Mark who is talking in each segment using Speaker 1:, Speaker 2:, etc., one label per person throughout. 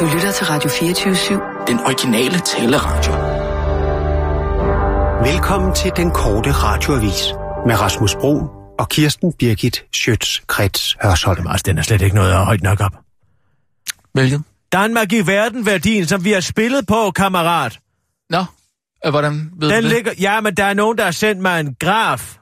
Speaker 1: Du lytter til Radio 24-7.
Speaker 2: Den originale taleradio.
Speaker 3: Velkommen til den korte radioavis med Rasmus Bro og Kirsten Birgit Schøtz-Krets Hørsholm.
Speaker 4: Altså, den er slet ikke noget at højt nok op.
Speaker 5: Hvilket?
Speaker 4: Danmark i verden værdien, som vi har spillet på, kammerat.
Speaker 5: Nå, øh, hvordan ved
Speaker 4: Den
Speaker 5: du det?
Speaker 4: ligger... Ja, men der er nogen, der har sendt mig en graf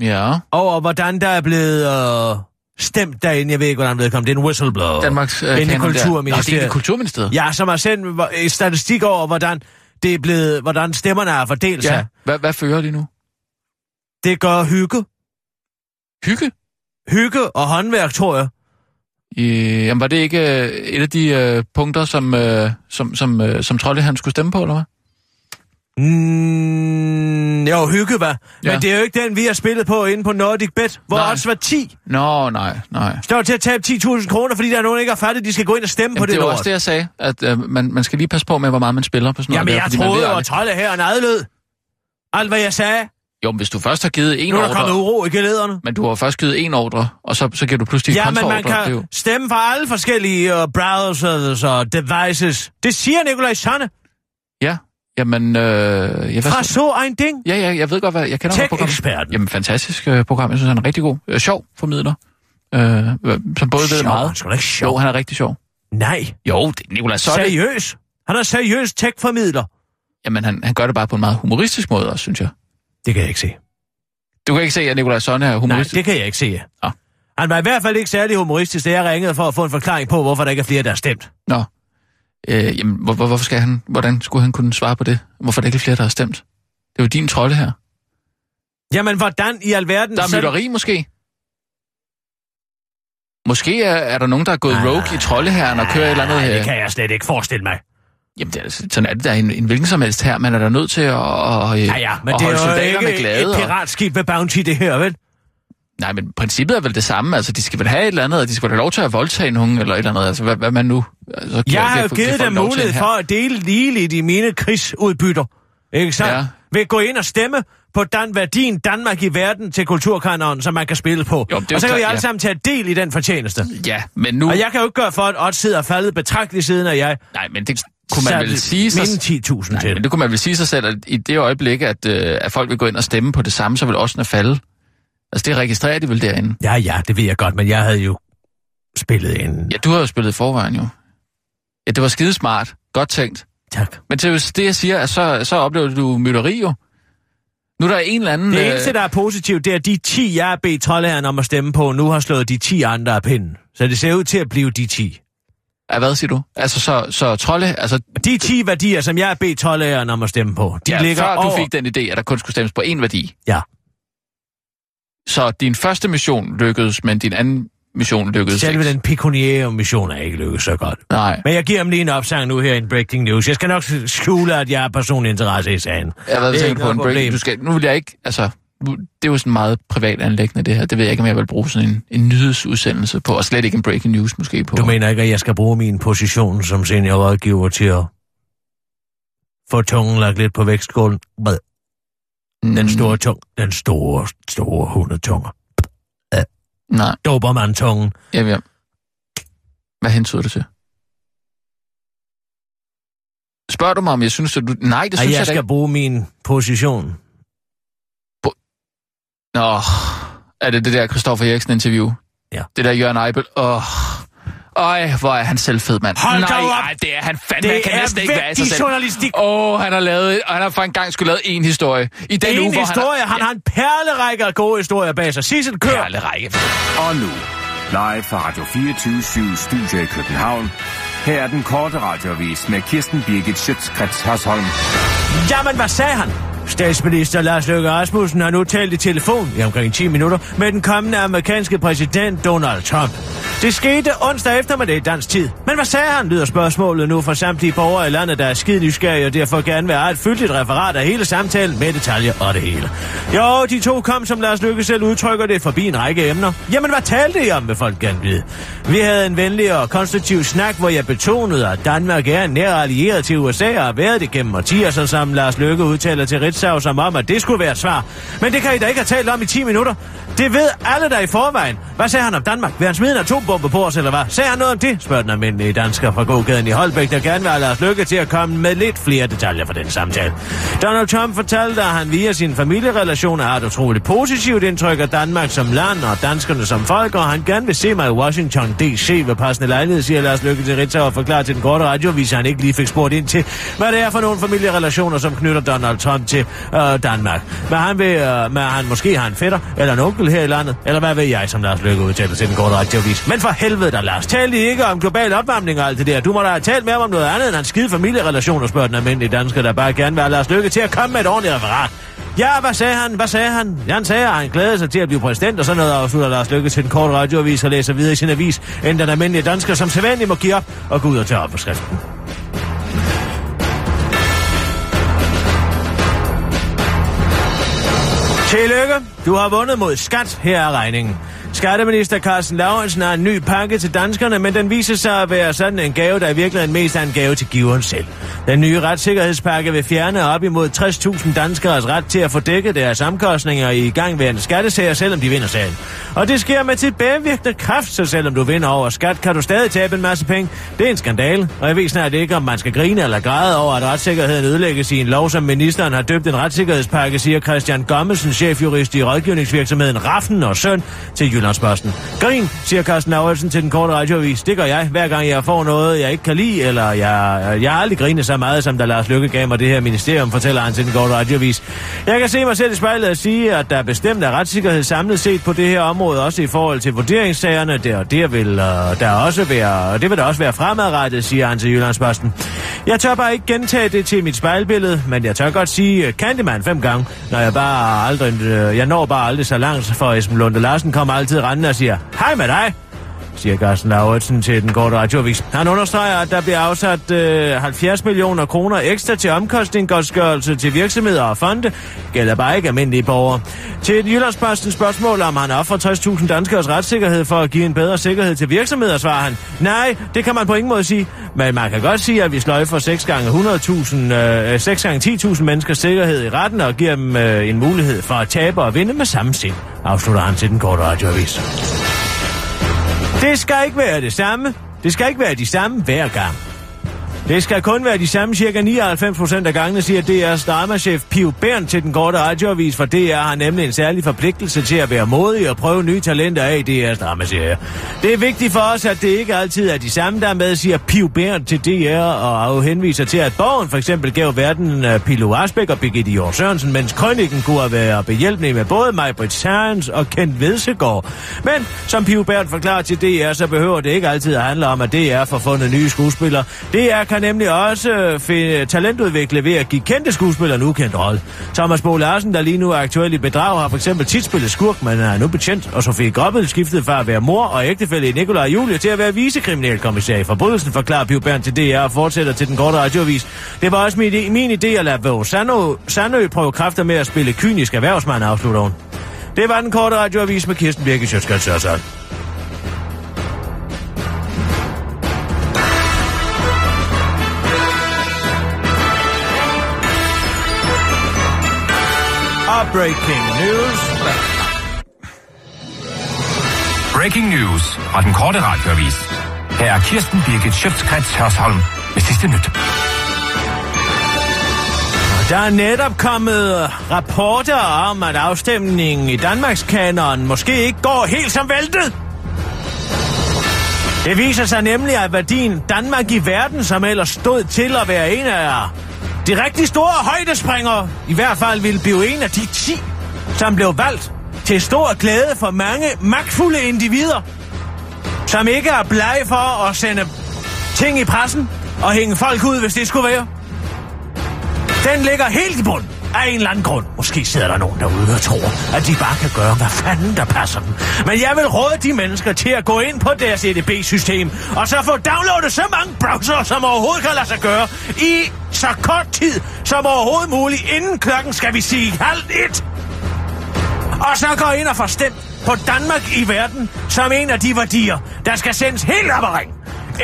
Speaker 5: Ja,
Speaker 4: over, hvordan der er blevet øh, stemt derinde. Jeg ved ikke, hvordan det kom. Det er en whistleblower.
Speaker 5: Danmarks øh,
Speaker 4: Inde i.
Speaker 5: Nå, det er
Speaker 4: Kulturministeriet. Ja, som har sendt en statistik over, hvordan det er blevet, hvordan stemmerne er fordelt sig.
Speaker 5: ja. Hvad, hvad fører de nu?
Speaker 4: Det gør hygge.
Speaker 5: Hygge?
Speaker 4: Hygge og håndværk, tror jeg.
Speaker 5: I, jamen, var det ikke øh, et af de øh, punkter, som, øh, som, som, øh, som Trolle han skulle stemme på, eller hvad?
Speaker 4: Mm, jo, hygge, hvad?
Speaker 5: Ja.
Speaker 4: Men det er jo ikke den, vi har spillet på inde på Nordic Bet, hvor
Speaker 5: Nej.
Speaker 4: odds var 10.
Speaker 5: Nå, nej, nej.
Speaker 4: Står til at tabe 10.000 kroner, fordi der er nogen, der ikke har fattet, de skal gå ind og stemme
Speaker 5: Jamen,
Speaker 4: på det,
Speaker 5: det var også det, jeg sagde, at øh, man, man skal lige passe på med, hvor meget man spiller på sådan noget.
Speaker 4: Jamen,
Speaker 5: der,
Speaker 4: jeg
Speaker 5: man
Speaker 4: troede
Speaker 5: aldrig-
Speaker 4: at Trolle her en adlød. Alt, hvad jeg sagde.
Speaker 5: Jo, men hvis du først har givet en
Speaker 4: Nu er der kommet
Speaker 5: ordre,
Speaker 4: uro i gelederne.
Speaker 5: men du har først givet en ordre, og så, så giver du pludselig
Speaker 4: Ja, men man kan
Speaker 5: jo...
Speaker 4: stemme for alle forskellige uh, browsers og devices. Det siger Nikolaj Sanne
Speaker 5: Ja, jamen... Øh, jeg,
Speaker 4: fra Så en Ding.
Speaker 5: Ja, ja, jeg ved godt, hvad jeg kender godt programmet.
Speaker 4: Tech-eksperten.
Speaker 5: Jamen, fantastisk øh, program. Jeg synes, han er rigtig god. Øh, sjov formidler. Øh, som både ved
Speaker 4: Sjov,
Speaker 5: meget.
Speaker 4: han er ikke sjov.
Speaker 5: Jo, han er rigtig sjov.
Speaker 4: Nej,
Speaker 5: Jo, det er Nicolai Sotte.
Speaker 4: seriøs. Han er seriøs tech-formidler.
Speaker 5: Jamen, han, han gør det bare på en meget humoristisk måde også, synes jeg.
Speaker 4: Det kan jeg ikke se.
Speaker 5: Du kan ikke se, at Nicolai Sonne er
Speaker 4: Nej,
Speaker 5: humoristisk.
Speaker 4: det kan jeg ikke se.
Speaker 5: Nå.
Speaker 4: Han var i hvert fald ikke særlig humoristisk, da jeg ringede for at få en forklaring på, hvorfor der ikke er flere, der har stemt.
Speaker 5: Nå. Øh, jamen, hvor, hvor, hvorfor skal han, hvordan skulle han kunne svare på det? Hvorfor er der ikke flere, der har stemt? Det er jo din trolde her.
Speaker 4: Jamen, hvordan i alverden...
Speaker 5: Der er mytteri måske. Måske er, er der nogen, der er gået
Speaker 4: Nej,
Speaker 5: rogue i troldeherren og kører et eller andet...
Speaker 4: Nej, det kan jeg slet ikke forestille mig.
Speaker 5: Jamen, det er, altså- sådan er det der en, en hvilken som helst her. Man er da nødt til at, at,
Speaker 4: Ja, ja, men
Speaker 5: at
Speaker 4: det
Speaker 5: holde
Speaker 4: er jo ikke
Speaker 5: glade.
Speaker 4: et piratskib ved Bounty, det her, vel?
Speaker 5: Nej, men princippet er vel det samme. Altså, de skal vel have et eller andet, og de skal vel have lov til at voldtage nogen, eller et eller andet. Altså, hvad, hvad man nu... Altså,
Speaker 4: Jeg har jo givet dem mulighed for at dele ligeligt i mine krigsudbytter. Ikke sandt?
Speaker 5: Ja.
Speaker 4: Ved at gå ind og stemme på Dan værdien Danmark i verden til kulturkanonen, som man kan spille på.
Speaker 5: Jo,
Speaker 4: og så kan vi
Speaker 5: klart,
Speaker 4: alle
Speaker 5: ja.
Speaker 4: sammen tage del i den fortjeneste.
Speaker 5: Ja, men nu...
Speaker 4: Og jeg kan jo ikke gøre for, at odds sidder faldet betragteligt siden af jeg.
Speaker 5: Nej, men det kunne man vel sige sig...
Speaker 4: Minde 10.000
Speaker 5: Nej,
Speaker 4: til.
Speaker 5: men det kunne man vel sige sig selv, at i det øjeblik, at, øh, at folk vil gå ind og stemme på det samme, så vil også falde. Altså, det registrerer de vel derinde.
Speaker 4: Ja, ja, det ved jeg godt, men jeg havde jo spillet en...
Speaker 5: Ja, du har jo spillet forvejen, jo. Ja, det var skidesmart. Godt tænkt.
Speaker 4: Tak.
Speaker 5: Men til det, jeg siger, at så, så oplever du mytteri, jo. Nu er der en eller anden...
Speaker 4: Det
Speaker 5: øh,
Speaker 4: eneste, der er positivt, det er, at de 10, jeg har bedt troldeherren om at stemme på, nu har slået de 10 andre af pinden. Så det ser ud til at blive de 10.
Speaker 5: Ja, hvad siger du? Altså, så, så trolde... Altså,
Speaker 4: De 10 værdier, som jeg har bedt troldeherren om at stemme på, de
Speaker 5: ja,
Speaker 4: ligger
Speaker 5: før
Speaker 4: over...
Speaker 5: du fik den idé, at der kun skulle stemmes på én værdi.
Speaker 4: Ja.
Speaker 5: Så din første mission lykkedes, men din anden mission lykkedes
Speaker 4: Selve
Speaker 5: ikke.
Speaker 4: den pekuniære mission er ikke lykkedes så godt.
Speaker 5: Nej.
Speaker 4: Men jeg giver dem lige en opsang nu her i en Breaking News. Jeg skal nok skjule, at jeg har personlig interesse i sagen.
Speaker 5: Jeg har
Speaker 4: er
Speaker 5: tænkt på en
Speaker 4: noget
Speaker 5: break.
Speaker 4: problem.
Speaker 5: Du skal, nu vil jeg ikke, altså, nu, det er jo sådan meget privat anlæggende det her. Det ved jeg ikke, om jeg vil bruge sådan en, en nyhedsudsendelse på, og slet ikke en breaking news måske på.
Speaker 4: Du mener ikke, at jeg skal bruge min position som seniorrådgiver til at få tungen lagt lidt på vægtskålen? Hvad? Den
Speaker 5: Mm,
Speaker 4: store tung, den store, store hundetunger.
Speaker 5: Nej,
Speaker 4: Dobermann-tungen.
Speaker 5: jeg ved. Hvad hentyder det til? Spørger du mig, om jeg synes, at du... Nej, det synes
Speaker 4: jeg
Speaker 5: jeg, da
Speaker 4: skal
Speaker 5: ikke.
Speaker 4: bruge min position.
Speaker 5: Nå, er det det der Christoffer Eriksen-interview?
Speaker 4: Ja.
Speaker 5: Det der Jørgen Eibel? Åh, Øj, hvor er han selvfed, mand.
Speaker 4: Hold
Speaker 5: nej, nej, det er han fandme. han
Speaker 4: Det
Speaker 5: kan
Speaker 4: er
Speaker 5: næsten ikke være i sig selv.
Speaker 4: journalistik.
Speaker 5: Åh, oh, han har lavet, og han har for en gang skulle lavet en historie. I den uge,
Speaker 4: En
Speaker 5: hvor
Speaker 4: historie,
Speaker 5: han
Speaker 4: han har en perlerække af gode historier bag sig. Sissel, kør!
Speaker 5: har... Perlerække.
Speaker 6: Og nu, live fra Radio 24 Studio i København. Her er den korte radiovis med Kirsten Birgit Schøtzgrads Hasholm.
Speaker 4: Jamen, hvad sagde han? Statsminister Lars Løkke Rasmussen har nu talt i telefon i omkring 10 minutter med den kommende amerikanske præsident Donald Trump. Det skete onsdag eftermiddag i dansk tid. Men hvad sagde han, lyder spørgsmålet nu fra samtlige borgere i landet, der er skide nysgerrige og derfor gerne vil have et fyldigt referat af hele samtalen med detaljer og det hele. Jo, de to kom, som Lars Løkke selv udtrykker det, forbi en række emner. Jamen, hvad talte I om, vil folk gerne vide? Vi havde en venlig og konstruktiv snak, hvor jeg betonede, at Danmark er en nær allieret til USA og har været det gennem årtier, så som Lars Løkke udtaler til Ritzau som om, at det skulle være et svar. Men det kan I da ikke have talt om i 10 minutter. Det ved alle der i forvejen. Hvad sagde han om Danmark? Vil han smide en atombombe på os, eller hvad? Sagde han noget om det? Spørger den almindelige dansker fra gågaden i Holbæk, der gerne vil have Lars Lykke til at komme med lidt flere detaljer fra den samtale. Donald Trump fortalte, at han via sine familierelationer har et utroligt positivt indtryk af Danmark som land og danskerne som folk, og han gerne vil se mig i Washington D.C. ved passende lejlighed, siger Lars Lykke til Ritzau og forklarer til den korte radiovis, at han ikke lige fik spurgt ind til, hvad det er for nogle familierelationer, som knytter Donald Trump til øh, Danmark. Men han, vil, øh, men han måske har en fætter eller en onkel her i landet, eller hvad ved jeg, som Lars Lykke udtaler til den korte radiovis. Men for helvede da, Lars, tal lige ikke om global opvarmning og alt det der. Du må da have talt ham om noget andet end hans skide familierelationer, spørger den almindelige dansker, der bare gerne vil have Lars Lykke til at komme med et ordentligt referat. Ja, hvad sagde han? Hvad sagde han? Han sagde, at han glædede sig til at blive præsident, og så noget afslutter Lars Lykke til en kort radioavis og læser videre i sin avis, end den almindelige dansker, som sædvanligt må give op og gå ud og tage op på skriften. Tillykke, du har vundet mod skat. Her er regningen. Skatteminister Carsten Lauritsen har en ny pakke til danskerne, men den viser sig at være sådan en gave, der i virkeligheden mest er en gave til giveren selv. Den nye retssikkerhedspakke vil fjerne op imod 60.000 danskeres ret til at få dækket deres omkostninger i gangværende skattesager, selvom de vinder sagen. Og det sker med tilbagevirkende kraft, så selvom du vinder over skat, kan du stadig tabe en masse penge. Det er en skandale, og jeg ved snart ikke, om man skal grine eller græde over, at retssikkerheden ødelægges i en lov, som ministeren har døbt en retssikkerhedspakke, siger Christian Gommesen, chefjurist i rådgivningsvirksomheden Raffen og Søn til Jyllandsposten. Grin, siger Carsten Lauritsen til den korte radioavis. Det gør jeg, hver gang jeg får noget, jeg ikke kan lide, eller jeg, jeg har aldrig grinet så meget, som da Lars Lykke gav mig det her ministerium, fortæller han til den korte radioavis. Jeg kan se mig selv i spejlet og sige, at der er bestemt er retssikkerhed samlet set på det her område, også i forhold til vurderingssagerne. Øh, der, der vil, der også være, det vil der også være fremadrettet, siger han til Jyllandsposten. Jeg tør bare ikke gentage det til mit spejlbillede, men jeg tør godt sige øh, Candyman fem gange, når jeg bare aldrig, øh, jeg når bare aldrig så langt, for Esben Lunde Larsen kommer altid altid rendende og siger, hej med dig siger Carsten Lauritsen til den korte radioavis. Han understreger, at der bliver afsat øh, 70 millioner kroner ekstra til omkostningsgodtgørelse til virksomheder og fonde. Gælder bare ikke almindelige borgere. Til et Jyllandsposten spørgsmål, om han offer 60.000 danskers retssikkerhed for at give en bedre sikkerhed til virksomheder, svarer han. Nej, det kan man på ingen måde sige. Men man kan godt sige, at vi sløjfer 6 gange 100.000, øh, 6 gange 10.000 menneskers sikkerhed i retten og giver dem øh, en mulighed for at tabe og vinde med samme sind, afslutter han til den korte radioavis. Det skal ikke være det samme. Det skal ikke være de samme hver gang. Det skal kun være de samme cirka 99 procent af gangene, siger DR's dramachef Pio Bern til den korte radioavis, for DR har nemlig en særlig forpligtelse til at være modig og prøve nye talenter af i DR's dramaserie. Det er vigtigt for os, at det ikke altid er de samme, der er med, siger Pio Bern til DR, og henviser til, at borgen for eksempel gav verden øh, Pilo Asbæk og Birgitte Jord Sørensen, mens krønningen kunne være behjælpelig med både Majbrit Sørens og Kent Vedsegaard. Men som Pio Bern forklarer til DR, så behøver det ikke altid at handle om, at DR får fundet nye skuespillere. DR kan nemlig også øh, finde talentudvikle ved at give kendte skuespillere en ukendt rolle. Thomas Bo Larsen, der lige nu er aktuel i bedrag, har for eksempel tit spillet skurk, men er nu betjent, og Sofie Gobbel skiftede fra at være mor og ægtefælle i Nikolaj Julie til at være vicekriminalkommissær i forbrydelsen, forklarer Pio Bern til DR og fortsætter til den korte radioavis. Det var også min, min idé at lade Våge Sandø, Sandø prøve kræfter med at spille kynisk erhvervsmand, afslutter hun. Det var den korte radioavis med Kirsten Birke Sjøtskrets breaking news.
Speaker 6: Breaking news fra den korte radioavis. Her er Kirsten Birgit Schøtzgrads Hørsholm med sidste nyt.
Speaker 4: Der er netop kommet rapporter om, at afstemningen i Danmarks kanon måske ikke går helt som væltet. Det viser sig nemlig, at værdien Danmark i verden, som ellers stod til at være en af de rigtig store højdespringere, i hvert fald ville blive en af de 10, som blev valgt til stor glæde for mange magtfulde individer, som ikke er blege for at sende ting i pressen og hænge folk ud, hvis det skulle være. Den ligger helt i bund af en eller anden grund. Måske sidder der nogen derude og tror, at de bare kan gøre, hvad fanden der passer dem. Men jeg vil råde de mennesker til at gå ind på deres EDB-system, og så få downloadet så mange browser, som overhovedet kan lade sig gøre, i så kort tid som overhovedet muligt, inden klokken skal vi sige halv et. Og så gå ind og få stemt på Danmark i verden som en af de værdier, der skal sendes helt op ring.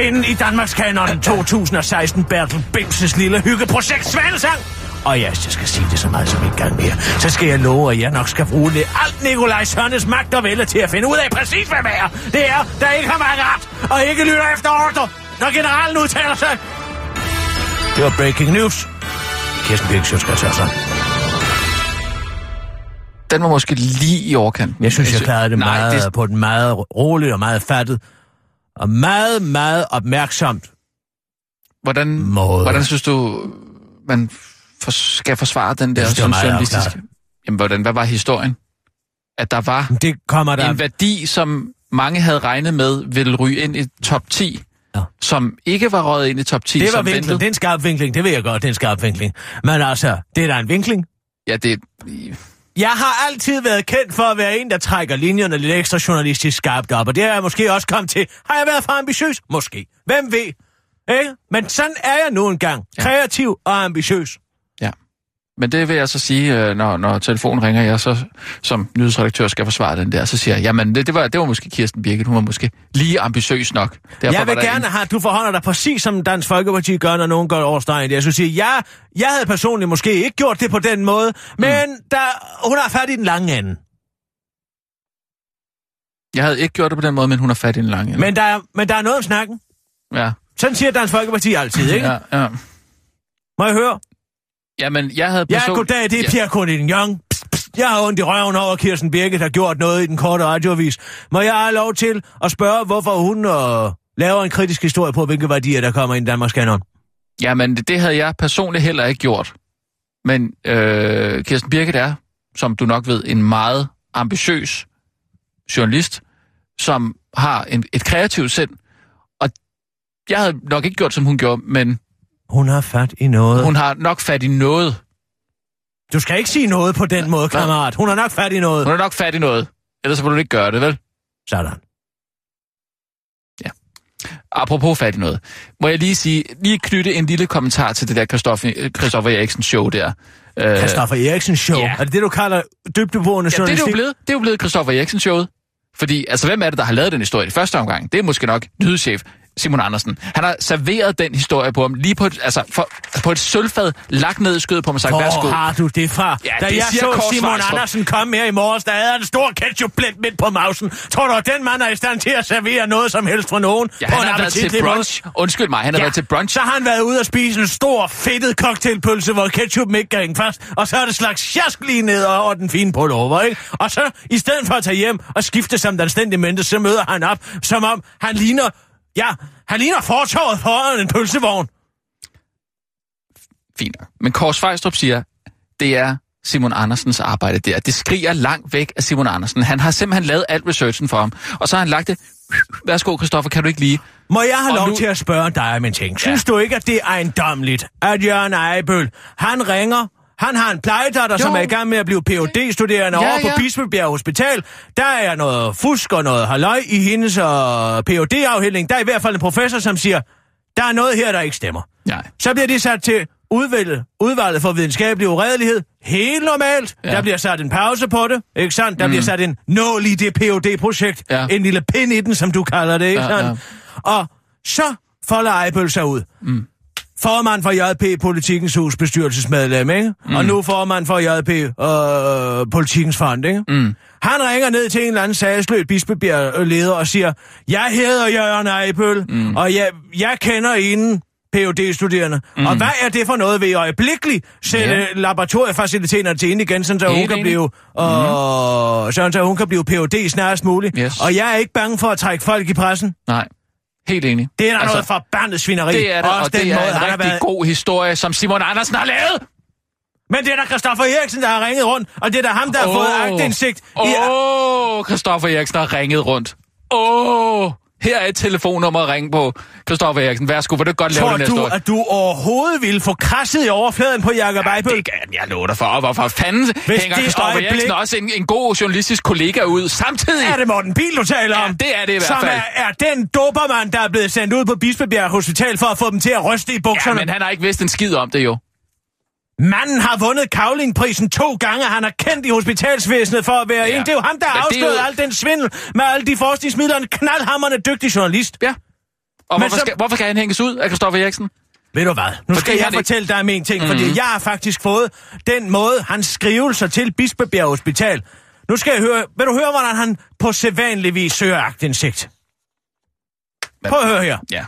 Speaker 4: Inden i Danmarks kanon 2016 Bertel Bimses lille hyggeprojekt Svanesang Og ja, jeg skal sige det så meget som en gang mere, så skal jeg love, at jeg nok skal bruge det alt Nikolaj Sørnes magt og vælge til at finde ud af præcis, hvad det er. Det er, der ikke har meget ret, og ikke lytter efter ordre, når generalen udtaler sig. Det var breaking news. Kirsten Birk, sig.
Speaker 5: Den var måske lige i overkanten.
Speaker 4: Jeg synes, jeg klarede det
Speaker 5: Nej,
Speaker 4: meget
Speaker 5: det,
Speaker 4: på den meget roligt og meget fattet. Og meget, meget opmærksomt.
Speaker 5: hvordan,
Speaker 4: måde.
Speaker 5: hvordan synes du, man for, skal forsvare den der
Speaker 4: meget
Speaker 5: journalistiske... Jamen, hvordan, hvad var historien? At der var
Speaker 4: Det kommer der...
Speaker 5: en værdi, som mange havde regnet med ville ryge ind i top 10,
Speaker 4: Ja.
Speaker 5: som ikke var røget ind i top 10,
Speaker 4: Det var
Speaker 5: som
Speaker 4: vinkling.
Speaker 5: ventede.
Speaker 4: Det er en skarp vinkling. Det ved jeg godt, det er en skarp vinkling. Men altså, det er da en vinkling.
Speaker 5: Ja, det,
Speaker 4: Jeg har altid været kendt for at være en, der trækker linjerne lidt ekstra journalistisk skarpt op, og det har jeg måske også kommet til. Har jeg været for ambitiøs? Måske. Hvem ved? Ikke? Men sådan er jeg nu engang.
Speaker 5: Ja.
Speaker 4: Kreativ og ambitiøs.
Speaker 5: Men det vil jeg så sige, øh, når, når telefonen ringer, jeg så som nyhedsredaktør skal forsvare den der, så siger jeg, jamen det, det, var, det var måske Kirsten Birgit, hun var måske lige ambitiøs nok. Derfor
Speaker 4: jeg vil gerne
Speaker 5: en-
Speaker 4: have, at du forholder dig præcis som Dansk Folkeparti gør, når nogen går over stregen. Jeg skulle sige, ja, jeg havde personligt måske ikke gjort det på den måde, men mm. der, hun har fat i den lange ende.
Speaker 5: Jeg havde ikke gjort det på den måde, men hun har fat i en lang ende.
Speaker 4: Men der, er, men der er noget om snakken.
Speaker 5: Ja,
Speaker 4: Sådan siger Dansk Folkeparti altid, ikke?
Speaker 5: ja, ja.
Speaker 4: Må jeg høre?
Speaker 5: Jamen, jeg havde
Speaker 4: Ja,
Speaker 5: person-
Speaker 4: goddag, det er
Speaker 5: Ja.
Speaker 4: Pierre psst. Jeg har ondt i røven over, at Kirsten Birgit har gjort noget i den korte radioavis. Må jeg have lov til at spørge, hvorfor hun øh, laver en kritisk historie på, hvilke værdier, der kommer ind i Danmarks kanon?
Speaker 5: Jamen, det, det havde jeg personligt heller ikke gjort. Men øh, Kirsten Birgit er, som du nok ved, en meget ambitiøs journalist, som har en, et kreativt sind. Og jeg havde nok ikke gjort, som hun gjorde, men
Speaker 4: Hun har fat i noget.
Speaker 5: hun har nok fat i noget.
Speaker 4: Du skal ikke sige noget på den måde, kammerat. Hun har nok fat i noget.
Speaker 5: Hun har nok fat i noget. Ellers så vil du ikke gøre det, vel?
Speaker 4: Sådan.
Speaker 5: Apropos fat i noget. Må jeg lige sige, lige knytte en lille kommentar til det der Christoffer, Christoffer Eriksen show der. Øh,
Speaker 4: Christoffer Eriksen show.
Speaker 5: ja.
Speaker 4: Er det det, du kalder dybdeborende
Speaker 5: Ja, det er det
Speaker 4: journalistik?
Speaker 5: jo blevet. Det er jo blevet Christoffer Eriksen showet. Fordi, altså, hvem er det, der har lavet den historie i første omgang? Det er måske nok nyhedschef Simon Andersen. Han har serveret den historie på ham lige på et, altså, for, på et sølvfad, lagt ned i skødet på ham og sagt, værsgo.
Speaker 4: Hvor har du det fra?
Speaker 5: Ja,
Speaker 4: da
Speaker 5: det
Speaker 4: jeg så
Speaker 5: Kåre
Speaker 4: Simon
Speaker 5: Svejstrup.
Speaker 4: Andersen komme her i morges, der havde han en stor ketchupblæt midt på mausen. Tror du, at den mand er i stand til at servere noget som helst for nogen?
Speaker 5: Ja,
Speaker 4: på
Speaker 5: han
Speaker 4: en
Speaker 5: har været til brunch. Undskyld mig, han har været til brunch.
Speaker 4: Så har han været ude og spise en stor, fedtet cocktailpølse, hvor ketchup ikke kan fast, og så er det slags sjask lige ned over den fine pullover, ikke? Og så, i stedet for at tage hjem og skifte som den stændige mente, så møder han op, som om han ligner, ja, han ligner fortorvet foran en pølsevogn.
Speaker 5: Fint. Men Kåre Svejstrup siger, det er Simon Andersens arbejde der. Det skriger langt væk af Simon Andersen. Han har simpelthen lavet alt researchen for ham. Og så har han lagt det. Værsgo, Christoffer, kan du ikke lige?
Speaker 4: Må jeg have
Speaker 5: Og
Speaker 4: lov
Speaker 5: nu-
Speaker 4: til at spørge dig om en ting? Synes du ikke, at det er ejendomligt, at Jørgen Ejbøl, han ringer, han har en plejedatter, som
Speaker 5: Jo.
Speaker 4: er i gang med at blive phd studerende
Speaker 5: Ja,
Speaker 4: over på
Speaker 5: ja.
Speaker 4: Bispebjerg Hospital. Der er noget fusk og noget halløj i hendes uh, phd afhældning Der er i hvert fald en professor, som siger, der er noget her, der ikke stemmer.
Speaker 5: Nej.
Speaker 4: Så bliver det sat til udvalget, udvalget for videnskabelig uredelighed. Helt normalt.
Speaker 5: Ja.
Speaker 4: Ja. Der bliver sat en pause på det, ikke sandt? Der mm. bliver sat en nål i det phd projekt
Speaker 5: Ja.
Speaker 4: En lille pind i den, som du kalder det, ikke
Speaker 5: Ja,
Speaker 4: sandt? Og så folder Ejbøl sig ud. Mm. Formand for JP Politikens Hus bestyrelsesmedlem, ikke? Mm. Og nu formand for JP øh, Politikens Fond, ikke? Mm. Han ringer ned til en eller anden sagsløb Bispebjerg-leder og siger, jeg hedder Jørgen Ejbøl, mm. og jeg, jeg kender en phd studerende mm. Og hvad er det for noget ved I øjeblikkeligt sætte
Speaker 5: ja.
Speaker 4: laboratoriefaciliteterne til ind igen, så hun kan blive, øh, sådan så hun kan blive phd snarest muligt.
Speaker 5: Yes.
Speaker 4: Og jeg er ikke bange for at trække folk i pressen.
Speaker 5: Nej. Helt enig.
Speaker 4: Det er altså, noget forbandet svineri.
Speaker 5: det er det,
Speaker 4: Også
Speaker 5: og det er
Speaker 4: måde,
Speaker 5: en rigtig
Speaker 4: været...
Speaker 5: god historie, som Simon Andersen har lavet.
Speaker 4: Men det er da Christoffer Eriksen, der har ringet rundt, og det er da ham, der har fået agtindsigt.
Speaker 5: Åh, oh, Christoffer Eriksen har ringet rundt. Åh, oh, her er et telefonnummer at ringe på. Christoffer Eriksen, værsgo, vil du godt lave den her
Speaker 4: du,
Speaker 5: historie?
Speaker 4: at du overhovedet ville få krasset i overfladen på Jakob Ejbøl?
Speaker 5: Det kan jeg love dig for. Og hvorfor fanden
Speaker 4: Hvis
Speaker 5: hænger
Speaker 4: det
Speaker 5: Christoffer
Speaker 4: øjeblik-
Speaker 5: Eriksen også en, en god journalistisk kollega ud samtidig?
Speaker 4: Er det Morten Biel, du taler
Speaker 5: Ja,
Speaker 4: om?
Speaker 5: det er det i hvert
Speaker 4: Som
Speaker 5: fald.
Speaker 4: er, er den dobermand, der er blevet sendt ud på Bispebjerg Hospital for at få dem til at ryste i
Speaker 5: Ja,
Speaker 4: bukserne.
Speaker 5: men han har ikke vidst en skid om det jo.
Speaker 4: Manden har vundet Kavlingprisen to gange. Han er kendt i hospitalsvæsenet for at være
Speaker 5: Ja.
Speaker 4: en. Det er jo ham, der har afsløret
Speaker 5: jo-
Speaker 4: al den svindel med alle de forskningsmidler. En knaldhammerende dygtig journalist.
Speaker 5: Ja. Og
Speaker 4: Men
Speaker 5: hvorfor,
Speaker 4: så-
Speaker 5: skal, hvorfor skal han hænges ud af Christoffer Eriksen?
Speaker 4: Ved du hvad? Nu skal jeg
Speaker 5: han
Speaker 4: fortælle dig om en ting, fordi
Speaker 5: Mhm.
Speaker 4: jeg har faktisk fået den måde, hans skrivelser til Bispebjerg Hospital. Nu skal jeg høre, vil du høre, hvordan han på sædvanlig vis søger agtindsigt? Prøv at høre her.
Speaker 5: Ja.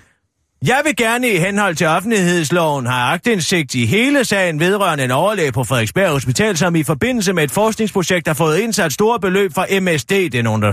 Speaker 4: Jeg vil gerne i henhold til offentlighedsloven have agtindsigt i hele sagen vedrørende en overlæge på Frederiksberg Hospital, som i forbindelse med et forskningsprojekt har fået indsat store beløb fra MSD, det er der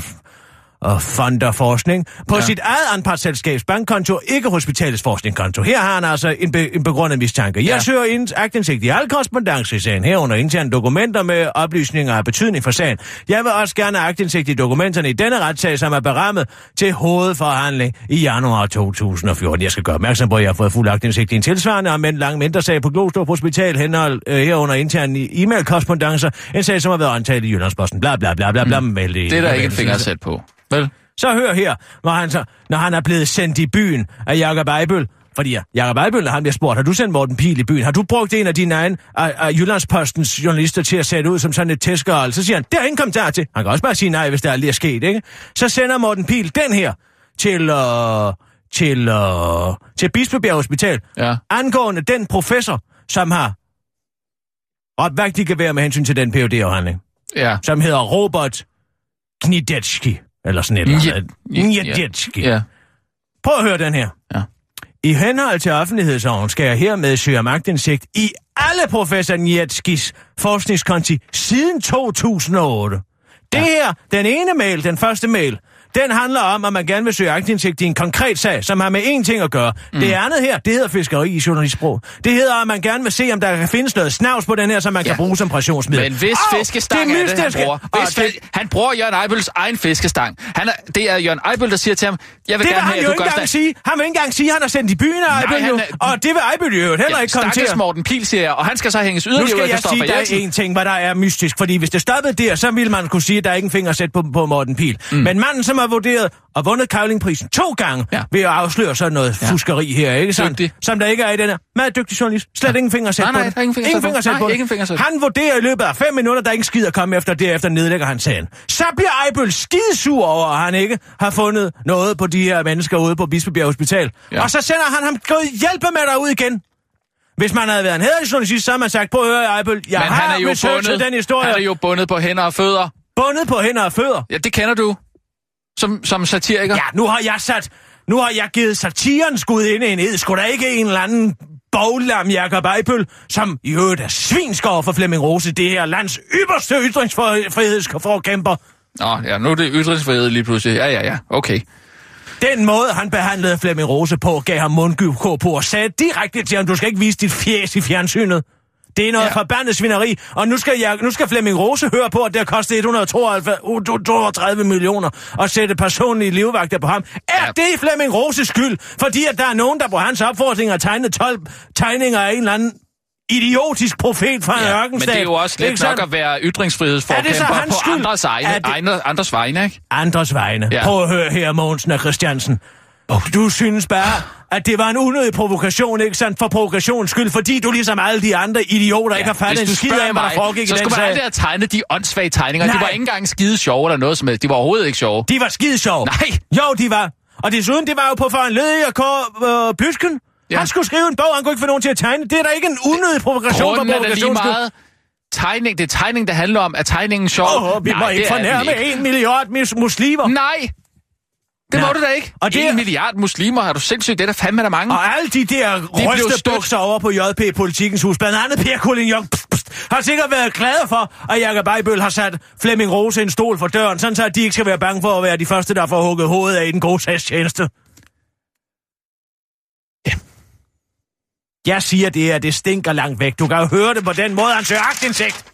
Speaker 4: og fonder forskning, på ja. Sit eget anpartsselskabs bankkonto, ikke hospitalets forskningskonto. Her har han altså en, be- en begrundet mistanke. Jeg
Speaker 5: Ja.
Speaker 4: søger ind, agtindsigt i al korrespondence i sagen, herunder interne dokumenter med oplysninger af betydning for sagen. Jeg vil også gerne have agtindsigt i dokumenterne i denne retssag, som er berammet til hovedforhandling i januar 2014. Jeg skal gøre opmærksom på, at jeg har fået fuld agtindsigt i en tilsvarende, men lang mindre sag på Glostrup Hospital, henhold øh, herunder interne e-mail-korrespondencer, en sag, som har været omtalt i Jyllandsposten. Bla bla bla bla bla. Mm.
Speaker 5: Det er der ikke en finger sat på. Vel?
Speaker 4: Så hør her, når han, så, når han er blevet sendt i byen af Jakob Eibøl. Fordi ja, Jakob Eibøl, han bliver spurgt, har du sendt Morten Pil i byen? Har du brugt en af dine egne af, af Jyllandspostens journalister til at sætte ud som sådan et tæskerhold? Så siger han, har jeg ingen kommentar til. Han kan også bare sige nej, hvis der aldrig er sket, ikke? Så sender Morten Pil den her til, øh, til, øh, til Bispebjerg Hospital.
Speaker 5: Ja.
Speaker 4: Angående den professor, som har opvægt kan være med hensyn til den phd afhandling
Speaker 5: Ja.
Speaker 4: som hedder Robert Knidetski, eller sådan et eller andet. Knidetski.
Speaker 5: Ja.
Speaker 4: Prøv at høre den her.
Speaker 5: Ja.
Speaker 4: I henhold til offentlighedsloven skal jeg hermed søge om agtindsigt i alle professor Nietskis forskningskonti siden 2008. Det
Speaker 5: Ja.
Speaker 4: her, den ene mail, den første mail, den handler om, at man gerne vil søge agtindsigt i en konkret sag, som har med én ting at gøre. Mm. Det andet her, det hedder fiskeri i journalistsprog. Det hedder, at man gerne vil se, om der kan findes noget snavs på den her, som man ja.
Speaker 5: Ja.
Speaker 4: kan bruge som pressionsmiddel.
Speaker 5: Men hvis
Speaker 4: Au,
Speaker 5: fiskestang er det, han bruger.
Speaker 4: Og
Speaker 5: Hvis
Speaker 4: det-
Speaker 5: fe- han bruger Jørgen Eibøls egen fiskestang. Han er, det er Jørgen Eibøl, der siger til ham, jeg vil
Speaker 4: Det vil
Speaker 5: gerne
Speaker 4: han
Speaker 5: have,
Speaker 4: jo ikke engang sige. Han vil ikke engang sige, at han er sendt i byen af Ejbøl,
Speaker 5: han er-
Speaker 4: Og det vil Ejbøl jo heller ikke kommentere.
Speaker 5: Stakkels Morten Pil, siger jeg, og han skal så hænges
Speaker 4: Nu
Speaker 5: yderligere ud
Speaker 4: skal
Speaker 5: af
Speaker 4: jeg
Speaker 5: Kristoffer
Speaker 4: sige, der er en ting, hvad der er mystisk. Fordi hvis det stoppede der, så ville man kunne sige, at der er ikke en finger sat på, på Morten Pil. Mm. Men manden, som har vurderet og vundet Kavlingprisen to gange, ja. Ved at afsløre sådan noget ja. fuskeri her, ikke sandt?
Speaker 5: Dygtig.
Speaker 4: Som der ikke er i den her. Meget dygtig journalist. Slet ja. ingen finger
Speaker 5: Nej,
Speaker 4: på
Speaker 5: nej,
Speaker 4: det.
Speaker 5: er ingen finger
Speaker 4: ingen
Speaker 5: på. Nej,
Speaker 4: på det. Han vurderer i løbet af fem minutter, der er ikke en skid at komme efter, derefter nedlægger han sagen. Så bliver Ejbøl skidesur over, at han ikke har fundet noget på de her mennesker ude på Bispebjerg Hospital. Ja. Og så sender han ham gået hjælpe med dig ud igen. Hvis man havde været en hederlig journalist, så havde man sagt, prøv at høre, Ejbøl, jeg
Speaker 5: Men
Speaker 4: har
Speaker 5: han er jo bundet,
Speaker 4: den historie,
Speaker 5: han er jo bundet på hænder og fødder.
Speaker 4: bundet på hænder og fødder.
Speaker 5: Ja, det kender du. Som, som satiriker.
Speaker 4: Ja, nu har jeg sat, nu har jeg givet satiren skud ind i en ed. Skulle der ikke en eller anden boglam Jakob Ejbøl, som i øvrigt er svinsk over for Flemming Rose, det her lands ypperste ytringsfrihedsforkæmper.
Speaker 5: Nå, ja, nu er det ytringsfrihed lige pludselig. Ja, ja, ja, okay.
Speaker 4: Den måde, han behandlede Flemming Rose på, gav ham mundgyv på og sagde direkte til ham, du skal ikke vise dit fjes i fjernsynet. Det er noget ja. Forbandet svineri, og nu skal, jeg, nu skal Flemming Rose høre på, at det har kostet 132 millioner at sætte personlige livvagter på ham. Er ja. det Flemming Roses skyld? Fordi at der er nogen, der på hans opfordring har tegnet 12 tegninger af en eller anden idiotisk profet fra en
Speaker 5: Ja, men
Speaker 4: ørkenstat.
Speaker 5: det er jo også
Speaker 4: Ikke
Speaker 5: nok at være
Speaker 4: Er hans
Speaker 5: på andres, egne,
Speaker 4: Er det-
Speaker 5: andres vegne, ikke?
Speaker 4: andres vegne. Ja. Prøv at høre her, Mogensen og Christiansen. Oh, du synes bare, at det var en unødig provokation, ikke sandt? For provokations skyld, fordi du ligesom alle de andre idioter ja, ikke har fattet en skid af, hvad der foregik
Speaker 5: så
Speaker 4: i den
Speaker 5: skulle man aldrig have tegnet de åndssvage tegninger.
Speaker 4: Nej.
Speaker 5: De var ikke engang skide sjove eller noget som helst. De var overhovedet ikke sjove.
Speaker 4: De var skide sjove.
Speaker 5: Nej.
Speaker 4: Jo, de var. Og desuden, det var jo på foranledning af Kåre øh, Plysken. Ja. Han skulle skrive en bog, han kunne ikke få nogen til at tegne. Det er da ikke en unødig provokation for
Speaker 5: Grunden er lige
Speaker 4: provokations skyld.
Speaker 5: meget tegning. Det er tegning, der handler om, at tegningen sjov.
Speaker 4: Åh, oh, vi må ikke
Speaker 5: er den
Speaker 4: fornærme
Speaker 5: ikke.
Speaker 4: en milliard mus- muslimer.
Speaker 5: Nej! Det
Speaker 4: Nej.
Speaker 5: må du da ikke.
Speaker 4: Og det er-
Speaker 5: en milliard muslimer, har du sindssygt. Det er der fandme der mange.
Speaker 4: Og alle de der rystebukser over på JP Politikens Hus, blandt andet Per pst, har sikkert været glade for, at Jakob Ejbøl har sat Flemming Rose en stol for døren, sådan så at de ikke skal være bange for at være de første, der får hugget hovedet af i den gode sagstjeneste. Ja. Jeg siger det, at det stinker langt væk. Du kan jo høre det på den måde, han søger agtindsigt.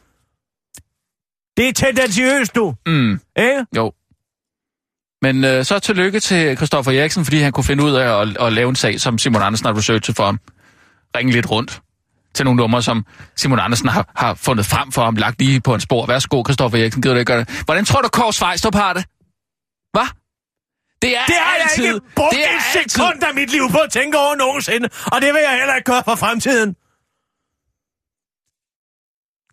Speaker 4: Det er tendensiøst, du.
Speaker 5: Mm,
Speaker 4: Ikke?
Speaker 5: jo. Men øh, så tillykke til Christoffer Eriksen, fordi han kunne finde ud af at, at lave en sag, som Simon Andersen har researchet for ham. Ringe lidt rundt til nogle numre, som Simon Andersen har, har fundet frem for ham, lagt lige på en spor. Værsgo, Christoffer Eriksen, gider du ikke gøre det? Hvordan tror du, Kåre Svejstrup har det? Hvad? Det er,
Speaker 4: Det har jeg
Speaker 5: altid,
Speaker 4: ikke brugt
Speaker 5: det er altid-
Speaker 4: sekund af mit liv på at tænke over nogensinde, og det vil jeg heller ikke gøre for fremtiden.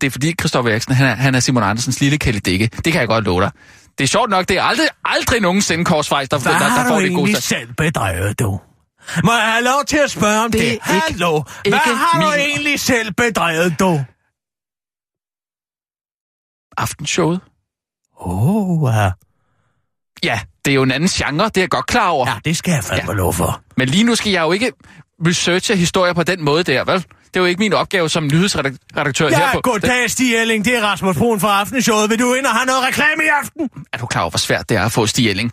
Speaker 5: det er fordi Christoffer Eriksen, han er, han er Simon Andersens lille kældedække. Det kan jeg godt love dig. Det er sjovt nok, det er aldrig, aldrig nogensinde Kåre Svejstrup, der, der, der
Speaker 4: du
Speaker 5: får det gode
Speaker 4: egentlig
Speaker 5: sted.
Speaker 4: selv bedrevet, du? Må jeg have lov til at spørge om det?
Speaker 5: Det ikke-
Speaker 4: Hallo,
Speaker 5: ikke
Speaker 4: hvad har du
Speaker 5: min-
Speaker 4: egentlig selv bedrevet, du?
Speaker 5: Aftenshowet?
Speaker 4: Åh, oh, ja.
Speaker 5: Ja, det er jo en anden genre, det er jeg godt klar over.
Speaker 4: ja, det skal jeg fandme ja. lov for.
Speaker 5: Men lige nu skal jeg jo ikke researche historier på den måde der, vel? Det er jo ikke min opgave som nyhedsredaktør her
Speaker 4: Ja,
Speaker 5: på...
Speaker 4: goddag, Stig Elling. Det er Rasmus Brun fra Aftenshowet. Vil du ind og have noget reklame i aften?
Speaker 5: Er du klar over, hvor svært det er at få Stig Elling?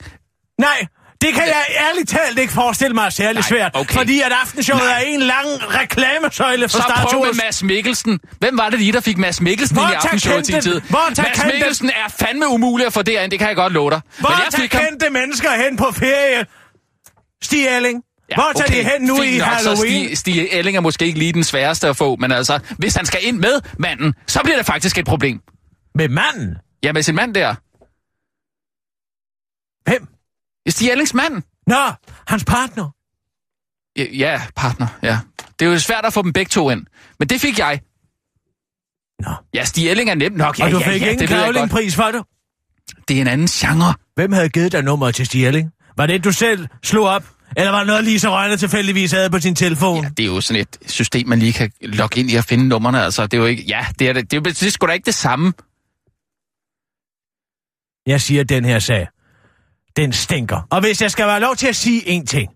Speaker 4: Nej, det kan jeg ærligt talt ikke forestille mig er særlig
Speaker 5: Nej,
Speaker 4: svært.
Speaker 5: okay.
Speaker 4: Fordi at Aftenshowet
Speaker 5: Nej.
Speaker 4: er en lang reklamesøjle for
Speaker 5: Så
Speaker 4: Star
Speaker 5: prøv med. Mads Mikkelsen. Hvem var det lige, der fik Mads Mikkelsen
Speaker 4: Hvor
Speaker 5: ind i aftenshowet
Speaker 4: kendte-
Speaker 5: sin tid?
Speaker 4: hvor
Speaker 5: Mads
Speaker 4: kendte-
Speaker 5: Mikkelsen er fandme umulig at få derind, det kan jeg godt love dig.
Speaker 4: Hvor
Speaker 5: Men jeg
Speaker 4: tager
Speaker 5: fik ham...
Speaker 4: kendte mennesker hen på ferie? Stig Elling.
Speaker 5: Ja,
Speaker 4: Hvor tager de hen nu
Speaker 5: fint
Speaker 4: i
Speaker 5: nok, så
Speaker 4: Halloween?
Speaker 5: Stig, Stig Elling er måske ikke lige den sværeste at få, men altså, hvis han skal ind med manden, så bliver det faktisk et problem.
Speaker 4: Med manden?
Speaker 5: Ja, med sin mand der.
Speaker 4: Hvem?
Speaker 5: Stig Ellings mand.
Speaker 4: Nå, hans partner.
Speaker 5: Ja, ja, partner, ja. Det er jo svært at få dem begge to ind. Men det fik jeg.
Speaker 4: Nå.
Speaker 5: Ja, Stig Elling er nemt nok. Ja,
Speaker 4: Og du
Speaker 5: ja,
Speaker 4: fik
Speaker 5: ja,
Speaker 4: ingen
Speaker 5: jeg godt.
Speaker 4: kravlingpris for det?
Speaker 5: Det er en anden genre.
Speaker 4: Hvem havde givet dig nummeret til Stig Elling? Var det et, du selv slog op? Eller var det noget, Lisa Rønne tilfældigvis havde på sin telefon?
Speaker 5: Ja, det er jo sådan et system, man lige kan logge ind i og finde numrene. Altså, det er jo ikke... Ja, det er, det, det er, det er sgu da ikke det samme.
Speaker 4: Jeg siger, den her sag, den stinker. Og hvis jeg skal være lov til at sige én ting,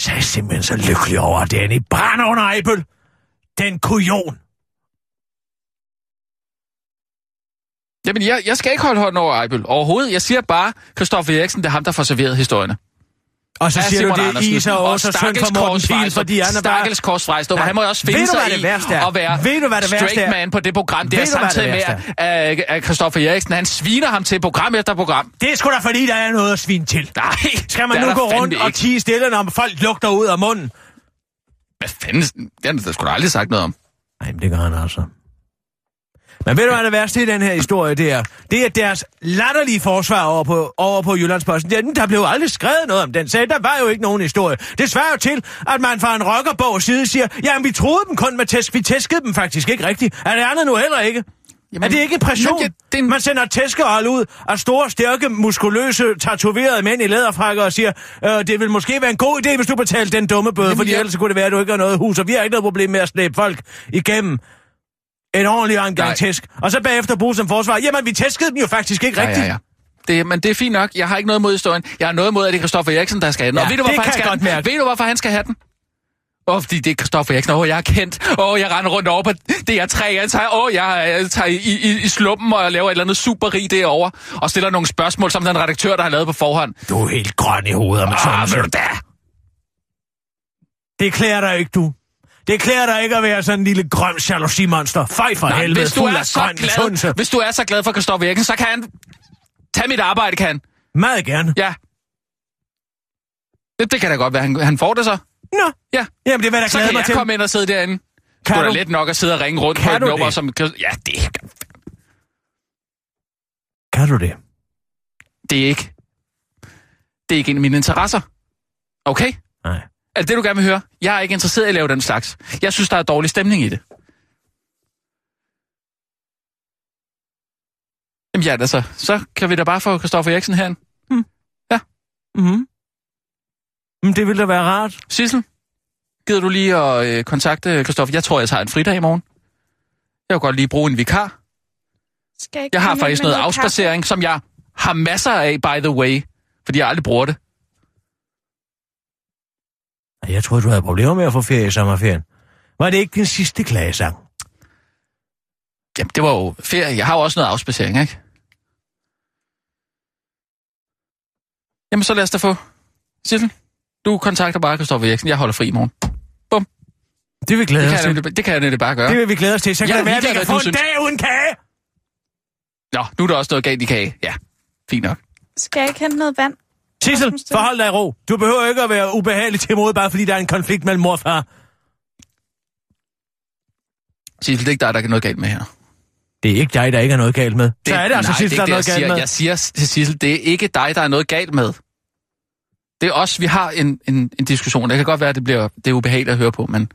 Speaker 4: så er jeg simpelthen så lykkelig over, at den i brænder under Ejbøl. Den kujon.
Speaker 5: Jamen, jeg, jeg skal ikke holde hånden over Ejbøl overhovedet. Jeg siger bare, Kristoffer Eriksen, det er ham, der får serveret historierne.
Speaker 4: Og så siger
Speaker 5: Simon
Speaker 4: du det. Isa og søn
Speaker 5: stakkels
Speaker 4: for Morten
Speaker 5: Frejstrup.
Speaker 4: fordi han er bare...
Speaker 5: Stakkels Kors Frejstrup,
Speaker 4: Nej.
Speaker 5: han må jo også finde sig i at være
Speaker 4: Ved du, hvad det
Speaker 5: straight
Speaker 4: er?
Speaker 5: man på det program. Det er samtidig med, at, at Christoffer Eriksen, han sviner ham til program efter program.
Speaker 4: Det er sgu da fordi, der er noget at svine til.
Speaker 5: Nej,
Speaker 4: Skal man nu gå rundt og tige stille, når folk lugter ud af munden?
Speaker 5: Hvad fanden? Det har han da sgu da aldrig sagt noget om.
Speaker 4: Nej, men det gør han altså. Men ved du, hvad det værste i den her historie, det er? Det er deres latterlige forsvar over på, over på Jyllandsposten. Der, der blev aldrig skrevet noget om den sag. Der var jo ikke nogen historie. Det svarer jo til, at man fra en rockerbog side siger, jamen vi troede dem kun med tæsk. Vi tæskede dem faktisk ikke rigtigt. Er det andet nu heller ikke? Jamen, er det ikke pression?
Speaker 5: Jamen, ja, det en-
Speaker 4: Man sender tæskehold ud af store, stærke, muskuløse, tatoverede mænd i læderfrakker og siger, øh, det vil måske være en god idé, hvis du betaler den dumme bøde,
Speaker 5: Jamen,
Speaker 4: fordi
Speaker 5: jeg-
Speaker 4: ellers kunne det være, at du ikke har noget hus, og vi har ikke noget problem med at slæbe folk igennem en ordentlig omgang
Speaker 5: Nej.
Speaker 4: tæsk. Og så bagefter bruge som forsvar. Jamen, vi tæskede dem jo faktisk ikke rigtigt.
Speaker 5: Ja, ja. Det, men det er fint nok. Jeg har ikke noget mod historien. Jeg har noget mod, at det er Christoffer Eriksen, der skal have den.
Speaker 4: Ja,
Speaker 5: og ved du, hvorfor han skal have den? Ved du, hvorfor han skal have den? Åh, oh, fordi det er Christoffer Eriksen. Åh, oh, jeg er kendt. Åh, oh, jeg render rundt over på DR3. Jeg tager, oh, jeg, jeg tager i, i, i slumpen og laver et eller andet superrig derovre. Og stiller nogle spørgsmål, som den redaktør, der har lavet på forhånd.
Speaker 4: Du er helt grøn i hovedet med sådan
Speaker 5: ved du da?
Speaker 4: Det klæder dig ikke, du. Det klæder dig ikke at være sådan en lille grøn jalousimonster. Fej for
Speaker 5: Nej,
Speaker 4: helvede,
Speaker 5: hvis du er så glad, hvis du er så glad for Christoffer Eriksen, så kan han tage mit arbejde, kan han.
Speaker 4: Meget gerne.
Speaker 5: Ja. Det, det kan da godt være, han, han får det så.
Speaker 4: Nå,
Speaker 5: Ja.
Speaker 4: jamen det jeg da
Speaker 5: Så
Speaker 4: glæde
Speaker 5: kan jeg
Speaker 4: til.
Speaker 5: komme ind og sidde derinde.
Speaker 4: Kan
Speaker 5: er
Speaker 4: du?
Speaker 5: da let nok at sidde og ringe rundt
Speaker 4: Kan
Speaker 5: på et nummer,
Speaker 4: det?
Speaker 5: som... Ja, det,
Speaker 4: Kan du det?
Speaker 5: det er ikke... Det er ikke en af mine interesser. Okay?
Speaker 4: Nej.
Speaker 5: Er det det, du gerne vil høre? Jeg er ikke interesseret i at lave den slags. Jeg synes, der er dårlig stemning i det. Jamen ja, altså, så kan vi da bare få Christoffer Eriksen herhen.
Speaker 4: Mhm. Men det ville da være rart.
Speaker 5: Sissel, gider du lige at øh, kontakte Christoffer? Jeg tror, jeg tager en fridag i morgen. Jeg vil godt lige bruge en vikar.
Speaker 7: Skal ikke
Speaker 5: Jeg har faktisk noget afspacering, som jeg har masser af, by the way. Fordi jeg aldrig bruger det.
Speaker 4: Jeg troede, du havde problemer med at få ferie i sommerferien. Var det ikke din sidste klagesang?
Speaker 5: Jamen, det var jo ferie. Jeg har jo også noget afspacering, ikke? Jamen, så lad os da få. Sissel, du kontakter bare Christoffer Eriksen. Jeg holder fri i morgen.
Speaker 4: Det vil glæde
Speaker 5: Det
Speaker 4: os til.
Speaker 5: nemlig- det kan jeg nemlig bare gøre.
Speaker 4: Det vil vi glæde os til. Så kan
Speaker 5: Jeg
Speaker 4: det være, at vi kan få
Speaker 5: du
Speaker 4: en
Speaker 5: synes.
Speaker 4: dag uden kage.
Speaker 5: Nå, nu er der også noget galt i kage. Ja, fint nok.
Speaker 7: Skal jeg ikke hente noget vand?
Speaker 4: Sissel, forhold dig i ro. Du behøver ikke at være ubehagelig til mod, bare fordi der er en konflikt mellem mor og far.
Speaker 5: Sissel, det er ikke dig, der er noget galt med her.
Speaker 4: Det er ikke dig, der ikke er noget galt med.
Speaker 5: Det,
Speaker 4: så er det altså
Speaker 5: nej,
Speaker 4: Sissel,
Speaker 5: det
Speaker 4: der er noget galt
Speaker 5: siger.
Speaker 4: med.
Speaker 5: Jeg siger til Sissel, det er ikke dig, der er noget galt med. Det er os, vi har en, en, en diskussion. Det kan godt være, at det bliver det er ubehageligt at høre på, men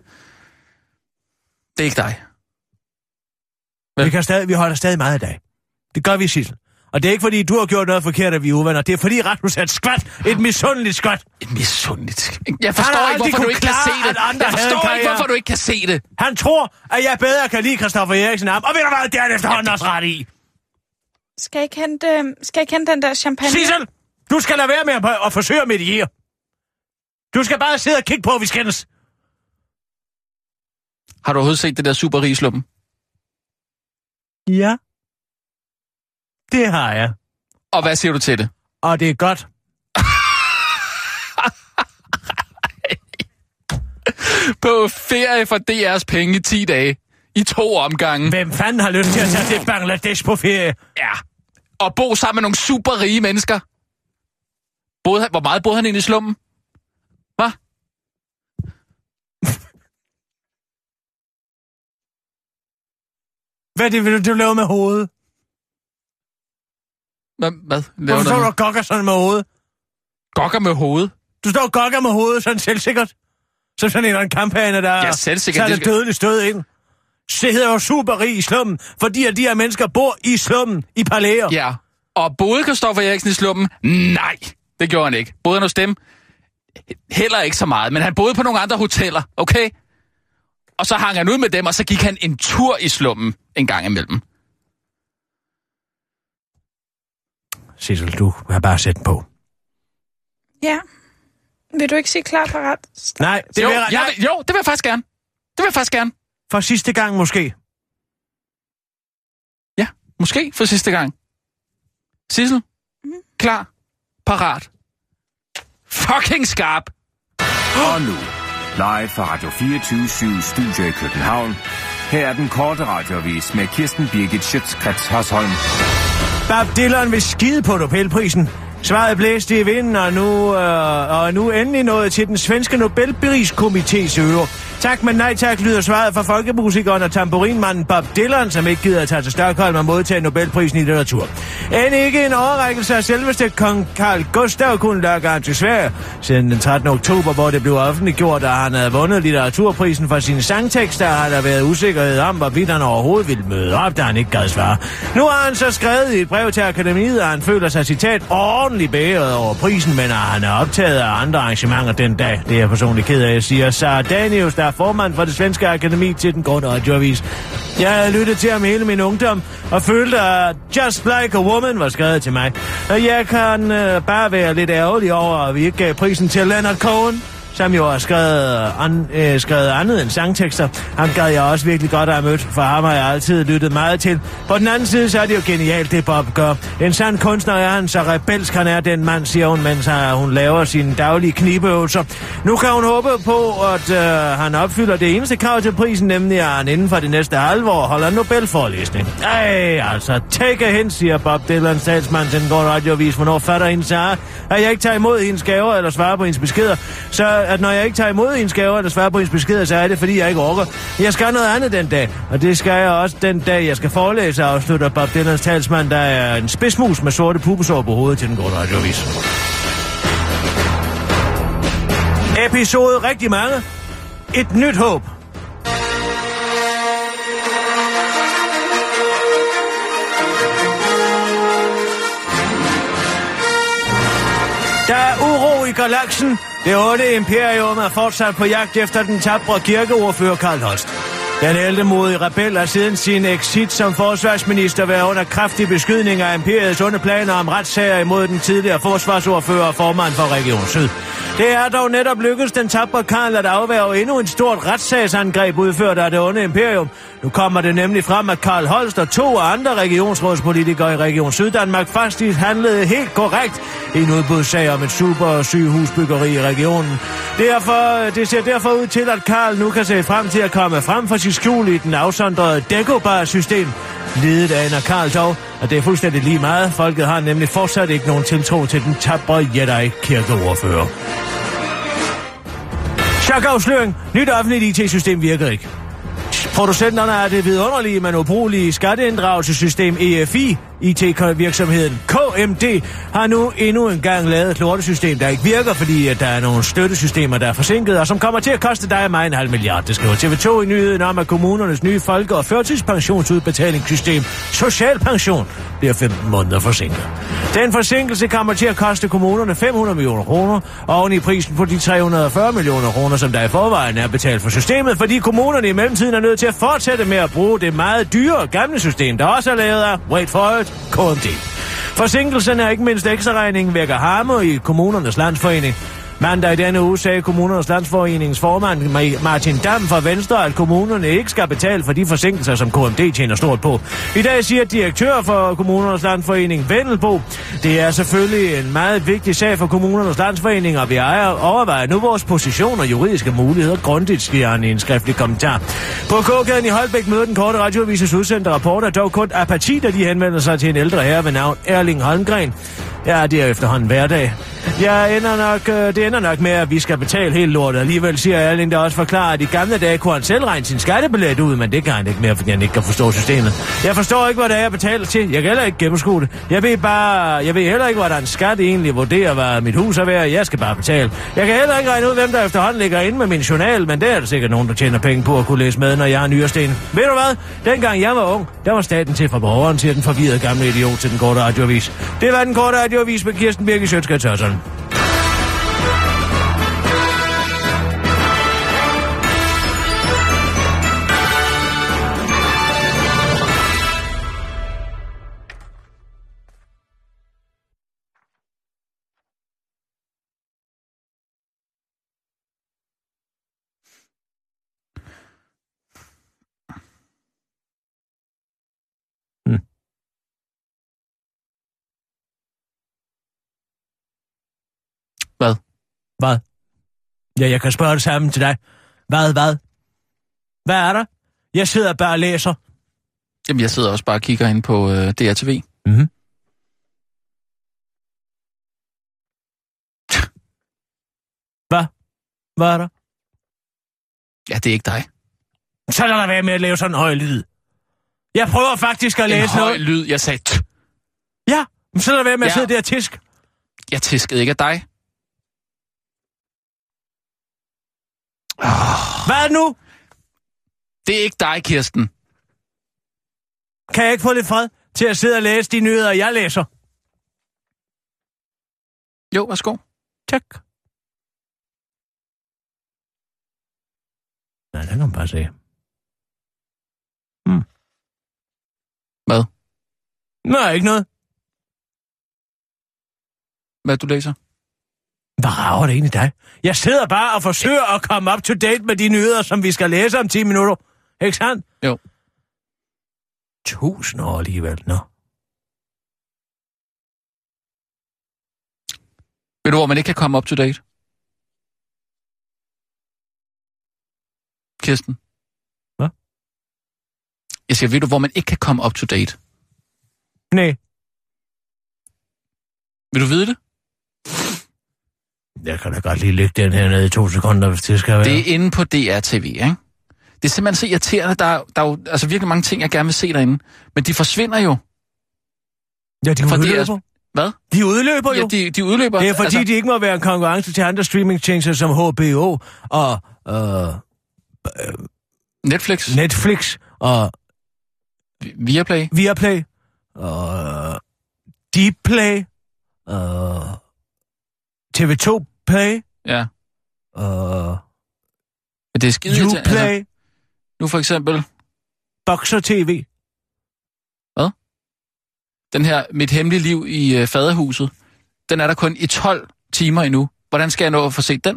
Speaker 5: det er ikke dig.
Speaker 4: Vi, kan stadig, vi holder stadig meget af dig. Det gør vi, Sissel. Og det er ikke fordi, du har gjort noget forkert, at vi er uvenner. Det er fordi Rasmus er et skvat. Et misundeligt skvat.
Speaker 5: Et misundeligt. Jeg
Speaker 4: Han
Speaker 5: forstår ikke, hvorfor du ikke kan se det. Jeg forstår ikke, hvorfor du ikke kan se det.
Speaker 4: Han tror, at jeg bedre kan lide Christoffer Eriksen ham. Og ved du hvad, det er han efterhånden også ret i.
Speaker 7: Skal jeg ikke hente, øh, skal jeg hente den der champagne?
Speaker 4: Sissel, du skal lade være med at, at forsøge at mediere. Du skal bare sidde og kigge på, at vi skændes.
Speaker 5: Har du overhovedet set det der super rigsluppen?
Speaker 4: Ja. Det har jeg.
Speaker 5: Og hvad siger du til det?
Speaker 4: Og det er godt.
Speaker 5: På ferie for DR's penge i 10 dage. I to omgange.
Speaker 4: Hvem fanden har lyst til at tage til Bangladesh på ferie?
Speaker 5: Ja. Og bo sammen med nogle super rige mennesker. Boede han, hvor meget boede han ind i slummen? Hvad?
Speaker 4: Hvad er det, vil du lave med hovedet?
Speaker 5: Hvad? hvad? Laver
Speaker 4: Hvorfor står du og gokker sådan med hovedet?
Speaker 5: Gokker med hovedet.
Speaker 4: Du står og gokker med hovedet sådan selvsikkert. Som sådan en eller anden kampagne, der
Speaker 5: Ja, selvsikkert,
Speaker 4: tager det
Speaker 5: skal-
Speaker 4: dødelige stød ind. Det hedder jo superrig i slummen, fordi at de her mennesker bor i slummen i palæer.
Speaker 5: Ja. Og boede Kristoffer Eriksen i slummen? Nej, det gjorde han ikke. Boede han hos dem? Heller ikke så meget, men han boede på nogle andre hoteller, okay? Og så hang han ud med dem, og så gik han en tur i slummen en gang imellem.
Speaker 4: Sissel, du har bare sæt den på.
Speaker 7: Ja. Vil du ikke sige klar parat?
Speaker 4: Nej, det
Speaker 5: jo,
Speaker 4: vil jeg,
Speaker 5: jeg
Speaker 4: nej,
Speaker 5: vil, jo, det vil jeg faktisk gerne. Det vil jeg faktisk gerne.
Speaker 4: for sidste gang måske.
Speaker 5: Ja, måske for sidste gang. Sissel, klar, parat. Fucking skarp.
Speaker 6: Og nu, live fra Radio 24 Studio i København. Her er den korte radiovis med Kirsten Birgit Schøtzgrads Hasholm.
Speaker 4: Bob Dylan vil skide på Nobelprisen. Svaret blæste i vinden, og nu, øh, og nu endelig nået til den svenske Nobelpriskomités øre. Tak, men nej tak, lyder svaret fra folkemusikeren og tamburinmanden Bob Dylan, som ikke gider at tage til Stockholm og modtage Nobelprisen i litteratur. End ikke en overrækkelse af selveste kong Carl Gustav kunne lokke ham til Sverige. Siden den 13. oktober, hvor det blev offentliggjort, at han havde vundet litteraturprisen for sine sangtekster, har der været usikkerhed om, hvorvidt han overhovedet ville møde op, da han ikke gad svare. Nu har han så skrevet i et brev til akademiet, at han føler sig citat ordentligt bæret over prisen, men at han er optaget af andre arrangementer den dag. Det er jeg personligt ked af, siger Sarah Daniels, der er formand for det svenske akademi til den grønne radioavis. Jeg havde lyttet til ham hele min ungdom, og følte, at Just Like a Woman var skrevet til mig. Og jeg kan øh, bare være lidt ærgerlig over, at vi ikke gav prisen til Leonard Cohen som jo har skrevet, an, øh, skrevet andet end sangtekster. Ham gad jeg også virkelig godt at have mødt, for ham har jeg altid lyttet meget til. På den anden side, så er det jo genialt, det Bob gør. En sand kunstner er han, så rebelsk han er den mand, siger hun, mens hun laver sine daglige knibeøvelser. Nu kan hun håbe på, at øh, han opfylder det eneste krav til prisen, nemlig at han inden for det næste halve år holder en Nobelforelæsning. Ej, altså, take a hint, siger Bob Dylan, statsmand til den går radiovis. Hvornår fatter hendes at jeg ikke tager imod hendes gaver eller svarer på hendes beskeder, så at når jeg ikke tager imod ens gaver eller svarer på ens beskeder, så er det, fordi jeg ikke orker. Jeg skal noget andet den dag, og det skal jeg også den dag, jeg skal forelæse, afslutter Bob Dylans talsmand, der er en spidsmus med sorte pubesår på hovedet til den gode radiovis. Episode rigtig mange. Et nyt håb. Der er uro i galaksen. Det onde imperium er fortsat på jagt efter den tabre kirkeordfører Karl Holst. Den ældremodige rebel har siden sin exit som forsvarsminister været under kraftig beskydning af imperiets onde planer om retssager imod den tidligere forsvarsordfører og formand for Region Syd. Det er dog netop lykkedes den tabre Karl at afværge endnu en stort retssagsangreb udført af det onde imperium. Nu kommer det nemlig frem, at Karl Holst og to andre regionsrådspolitikere i Region Syddanmark faktisk handlede helt korrekt i en udbudssag om et super sygehusbyggeri i regionen. Derfor, det ser derfor ud til, at Karl nu kan se frem til at komme frem for sit skjul i den afsondrede Decobar-system. Ledet af Anna Karl dog, og det er fuldstændig lige meget. Folket har nemlig fortsat ikke nogen tiltro til den tabre Jedi-kirkeordfører. Chakafsløring. Nyt offentligt IT-system virker ikke. Producenterne af det vidunderlige, men ubrugelige skatteinddragelsessystem EFI, IT-virksomheden KMD, har nu endnu en gang lavet et lortesystem, der ikke virker, fordi at der er nogle støttesystemer, der er forsinket, og som kommer til at koste dig og mig en halv milliard. Det skriver TV2 i nyheden om, at kommunernes nye folke- og førtidspensionsudbetalingssystem, Socialpension, bliver 15 måneder forsinket. Den forsinkelse kommer til at koste kommunerne 500 millioner kroner, oven i prisen på de 340 millioner kroner, som der i forvejen er betalt for systemet, fordi kommunerne i mellemtiden er nødt til at fortsætte med at bruge det meget dyre gamle system, der også er lavet af, wait for it, KMD. Forsinkelsen er ikke mindst ekstraregningen vækker harme i kommunernes landsforening. Mandag i denne uge sagde Kommunernes Landsforeningens formand Martin Dam fra Venstre, at kommunerne ikke skal betale for de forsinkelser, som KMD tjener stort på. I dag siger direktør for Kommunernes Landsforening, Vendelbo, det er selvfølgelig en meget vigtig sag for Kommunernes Landsforening, og vi ejer overvejer nu vores position og juridiske muligheder grundigt, siger han i en skriftlig kommentar. På gågaden i Holbæk møder den korte radioavises udsendte rapporter dog kun apati, da de henvender sig til en ældre herre ved navn Erling Holmgren. Ja, det er efterhånden hverdag. Jeg ender nok, øh, det ender nok med, at vi skal betale helt lortet. Alligevel siger Erling der også forklarer, at i gamle dage kunne han selv regne sin skattebillet ud, men det kan han ikke mere, fordi han ikke kan forstå systemet. Jeg forstår ikke, hvad det er, jeg betaler til. Jeg kan heller ikke gennemskue det. Jeg ved bare, jeg ved heller ikke, hvordan skat egentlig vurderer, hvad mit hus er værd. Jeg skal bare betale. Jeg kan heller ikke regne ud, hvem der efterhånden ligger inde med min journal, men det er der sikkert nogen, der tjener penge på at kunne læse med, når jeg er nyersten. Ved du hvad? Dengang jeg var ung, der var staten til for borgeren til den forvirrede gamle idiot til den korte radioavis. Det var den korte radioavis med Kirsten Birgit Sjøtskrets
Speaker 5: Hvad?
Speaker 4: Hvad? Ja, jeg kan spørge det samme til dig. Hvad, hvad? Hvad er der? Jeg sidder bare og læser.
Speaker 5: Jamen, jeg sidder også bare og kigger ind på øh, DRTV.
Speaker 4: Mhm. Hvad? Hvad er der?
Speaker 5: Ja, det er ikke dig.
Speaker 4: Så lad være med at lave sådan en høj lyd. Jeg prøver faktisk at
Speaker 5: En
Speaker 4: læse
Speaker 5: høj
Speaker 4: noget.
Speaker 5: lyd. Jeg sagde, t-
Speaker 4: Ja, men så lad være med at
Speaker 5: Ja.
Speaker 4: sidde der og tisk.
Speaker 5: jeg tiskede ikke af dig.
Speaker 4: Hvad nu?
Speaker 5: Det er ikke dig, Kirsten.
Speaker 4: Kan jeg ikke få lidt fred til at sidde og læse de nyheder, jeg læser?
Speaker 5: Jo, værsgo.
Speaker 4: Tak. Nej, det kan man bare se. Hmm.
Speaker 5: Hvad?
Speaker 4: Nej, ikke noget.
Speaker 5: Hvad du læser?
Speaker 4: Hvad rager det egentlig dig? Jeg sidder bare og forsøger at komme up to date med de nyheder, som vi skal læse om 10 minutter. Ikke sandt?
Speaker 5: Jo.
Speaker 4: Tusind år alligevel, nå.
Speaker 5: Ved du, hvor man ikke kan komme up to date? Kirsten?
Speaker 4: Hvad?
Speaker 5: Jeg siger, ved du, hvor man ikke kan komme up to date?
Speaker 4: Nej,
Speaker 5: Vil du vide det?
Speaker 4: Jeg kan da godt lige lægge den her ned i to sekunder, hvis det skal være.
Speaker 5: Det er inde på DRTV, ikke? Det er simpelthen så irriterende. Der, er- der er jo altså virkelig mange ting, jeg gerne vil se derinde. Men de forsvinder jo.
Speaker 4: Ja, de
Speaker 5: er-
Speaker 4: udløber.
Speaker 5: Hvad?
Speaker 4: De udløber jo.
Speaker 5: Ja, de, de udløber.
Speaker 4: Det er fordi, altså... de ikke må være en konkurrence til andre streamingtjenester som HBO og øh,
Speaker 5: Netflix,
Speaker 4: Netflix og
Speaker 5: Viaplay,
Speaker 4: Viaplay og Dplay og TV2 Play
Speaker 5: ja. Men det er skide irriterende.
Speaker 4: Uplay,
Speaker 5: Altså, nu for eksempel
Speaker 4: Boxer TV.
Speaker 5: den her Mit Hemmelige Liv i øh, Faderhuset. Den er der kun i 12 timer endnu. Hvordan skal jeg nå at få set den?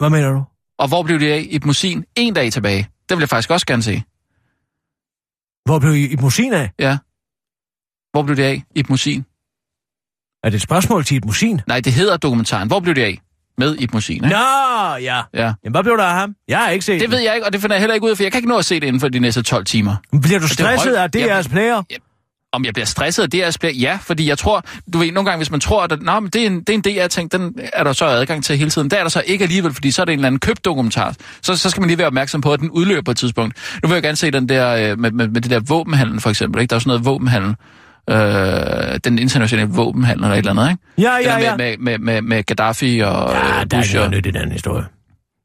Speaker 4: Hvad mener du?
Speaker 5: Og hvor blev det af i Musin en dag tilbage? Den vil jeg faktisk også gerne se.
Speaker 4: Hvor blev I, I musin af?
Speaker 5: Ja. Hvor blev det af i Musin?
Speaker 4: Er det et spørgsmål til et musin?
Speaker 5: Nej, det hedder dokumentaren. Hvor blev det af? Med Ib Musin, ikke?
Speaker 4: Nå, ja.
Speaker 5: Ja.
Speaker 4: Jamen, hvad blev der af ham? Jeg har ikke set
Speaker 5: Det
Speaker 4: den.
Speaker 5: ved jeg ikke, og det finder jeg heller ikke ud af, for jeg kan ikke nå at se det inden for de næste 12 timer.
Speaker 4: Bliver du
Speaker 5: er
Speaker 4: stresset af DR's
Speaker 5: Jamen-
Speaker 4: player?
Speaker 5: Om jeg bliver stresset af det aspekt? Ja, fordi jeg tror, du ved, nogle gange, hvis man tror, at Nå, men det, er en, det er en DR-ting, den er der så adgang til hele tiden. Der er der så ikke alligevel, fordi så er det en eller anden købt dokumentar. Så, så skal man lige være opmærksom på, at den udløber på et tidspunkt. Nu vil jeg gerne se den der, øh, med, med, med det der våbenhandel for eksempel. Ikke? Der er sådan noget våbenhandel. Øh, den internationale våbenhandel eller et eller andet, ikke?
Speaker 4: Ja, ja, ja.
Speaker 5: Med, med, med, med Gaddafi og
Speaker 4: Ja,
Speaker 5: øh,
Speaker 4: der er
Speaker 5: Bush
Speaker 4: noget nyt i den historie.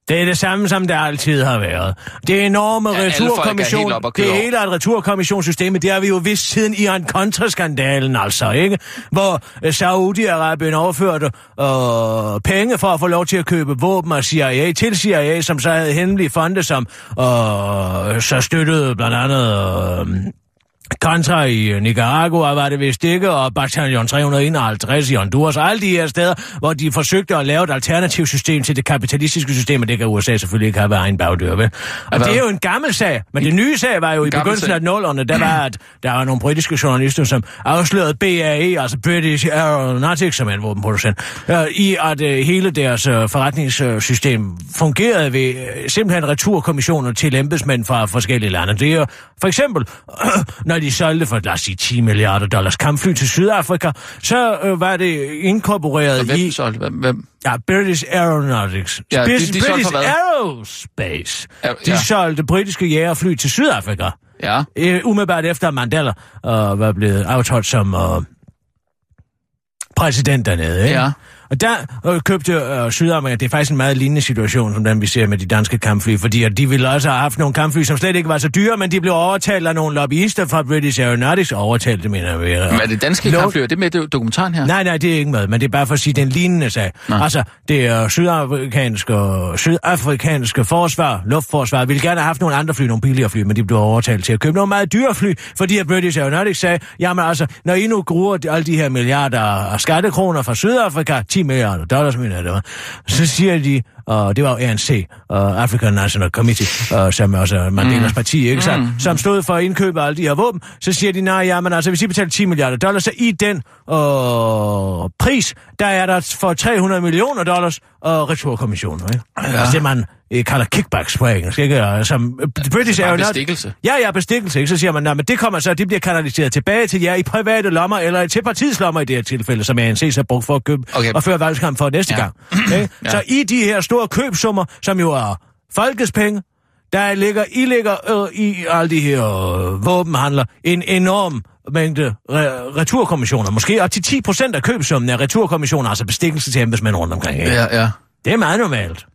Speaker 4: Det er det samme, som det altid har været. Det enorme
Speaker 5: Ja, er
Speaker 4: returkommission, det hele er et returkommissionssystem, det har vi jo vidst siden Iran Contra-skandalen, altså, ikke? Hvor øh, Saudi-Arabien overførte øh, penge for at få lov til at købe våben af CIA til CIA, som så havde hemmelige fonde, som øh, så støttede blandt andet... Øh, Contra i Nicaragua var det vist ikke, og Bataljon 351 i Honduras, og alle de her steder, hvor de forsøgte at lave et alternativt system til det kapitalistiske system, og det kan USA selvfølgelig ikke have været egen bagdør ved. Og
Speaker 5: hvad?
Speaker 4: det er jo en gammel sag, men det nye sag var jo i begyndelsen
Speaker 5: sag.
Speaker 4: af nullerne, der var, at der var nogle britiske journalister, som afslørede BAE, altså British Aeronautics, som er en våbenproducent, øh, i at øh, hele deres øh, forretningssystem fungerede ved øh, simpelthen returkommissioner til embedsmænd fra forskellige lande. Det er for eksempel, når de solgte for, lad os sige, 10 milliarder dollars kampfly til Sydafrika, så øh, var det inkorporeret
Speaker 5: Og hvem
Speaker 4: i
Speaker 5: så? Hvem, hvem?
Speaker 4: ja, British Aeronautics.
Speaker 5: Ja, de-
Speaker 4: British,
Speaker 5: de solgte
Speaker 4: British? Aerospace.
Speaker 5: Ja,
Speaker 4: De solgte britiske jægerfly til Sydafrika.
Speaker 5: Ja.
Speaker 4: Øh, umiddelbart efter Mandela øh, var blevet aftrådt som øh, præsident dernede. Ikke?
Speaker 5: Ja.
Speaker 4: Og der øh, købte øh, Sydamerika, det er faktisk en meget lignende situation, som den vi ser med de danske kampfly, fordi at de ville også have haft nogle kampfly, som slet ikke var så dyre, men de blev overtalt af nogle lobbyister fra British Aeronautics, overtalt, det mener jeg.
Speaker 5: Men er det danske
Speaker 4: Lov-
Speaker 5: kampfly? Er det med dokumentaren her?
Speaker 4: Nej, nej, det er ikke med, men det er bare for at sige, det er en lignende sag.
Speaker 5: Nå.
Speaker 4: Altså, det er sydafrikanske, sydafrikanske forsvar, luftforsvar, ville gerne have haft nogle andre fly, nogle billigere fly, men de blev overtalt til at købe nogle meget dyre fly, fordi at British Aeronautics sagde, jamen altså, når I nu gruer alle de her milliarder af skattekroner fra Sydafrika, 10 milliarder dollars, mener jeg det var, så siger de, og det var jo ANC, uh, African National Committee, uh, som er også Mandelas mm. parti, ikke sandt, mm. som stod for at indkøbe alle de her våben, så siger de, nej, jamen altså, hvis I betaler 10 milliarder dollars, så i den uh, pris, der er der for 300 millioner dollars og returkommissioner, ikke? Ja. Altså det, man øh, kalder kickbacks på engelsk, ikke? Og Som øh, British
Speaker 5: bare
Speaker 4: Aeronautics-
Speaker 5: bestikkelse.
Speaker 4: Ja, ja, bestikkelse, ikke? Så siger man, nej, men det kommer så, det bliver kanaliseret tilbage til jer i private lommer, eller til partiets lommer i det her tilfælde, som ANC så har brugt for at købe
Speaker 5: Okay.
Speaker 4: og føre valgskamp for næste
Speaker 5: Ja.
Speaker 4: gang. Ikke?
Speaker 5: Ja.
Speaker 4: Så i de her store købsummer, som jo er folkets penge, der ligger, I ligger øh, i alle de her øh, våbenhandler en enorm mængde re- returkommissioner. Måske op til 10 procent af købsummen er returkommissioner, altså bestikkelse til embedsmænd rundt omkring. Ikke?
Speaker 5: Ja, ja.
Speaker 4: Det er meget normalt.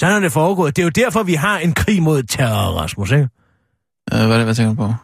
Speaker 4: Sådan er det foregået. Det er jo derfor, vi har en krig mod terror, Rasmus. Ikke?
Speaker 5: Øh, hvad, hvad tænker du på?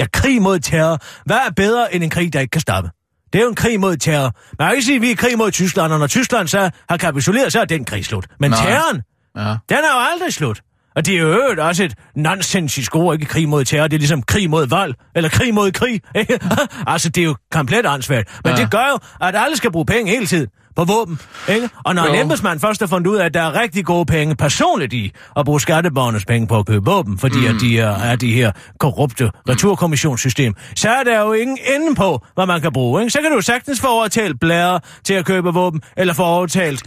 Speaker 4: Ja, krig mod terror. Hvad er bedre end en krig, der ikke kan stoppe? Det er jo en krig mod terror. Man kan ikke sige, at vi er i krig mod Tyskland, og når Tyskland så har kapituleret, så er den krig slut. Men
Speaker 5: Nej.
Speaker 4: terroren,
Speaker 5: Ja.
Speaker 4: den er jo aldrig slut. Og det er jo øvrigt også et nonsensisk ord, ikke krig mod terror. Det er ligesom krig mod vold, eller krig mod krig. Ikke? altså, det er jo komplet ansvaret. Men
Speaker 5: ja.
Speaker 4: det gør jo, at alle skal bruge penge hele tiden på våben. Ikke? Og når
Speaker 5: Jo.
Speaker 4: en embedsmand først har fundet ud af, at der er rigtig gode penge personligt i at bruge skatteborgernes penge på at købe våben, fordi mm. at de er, er de her korrupte returkommissionssystem, så er der jo ingen ende på, hvad man kan bruge. Ikke? Så kan du sagtens få overtalt blære til at købe våben, eller få overtalt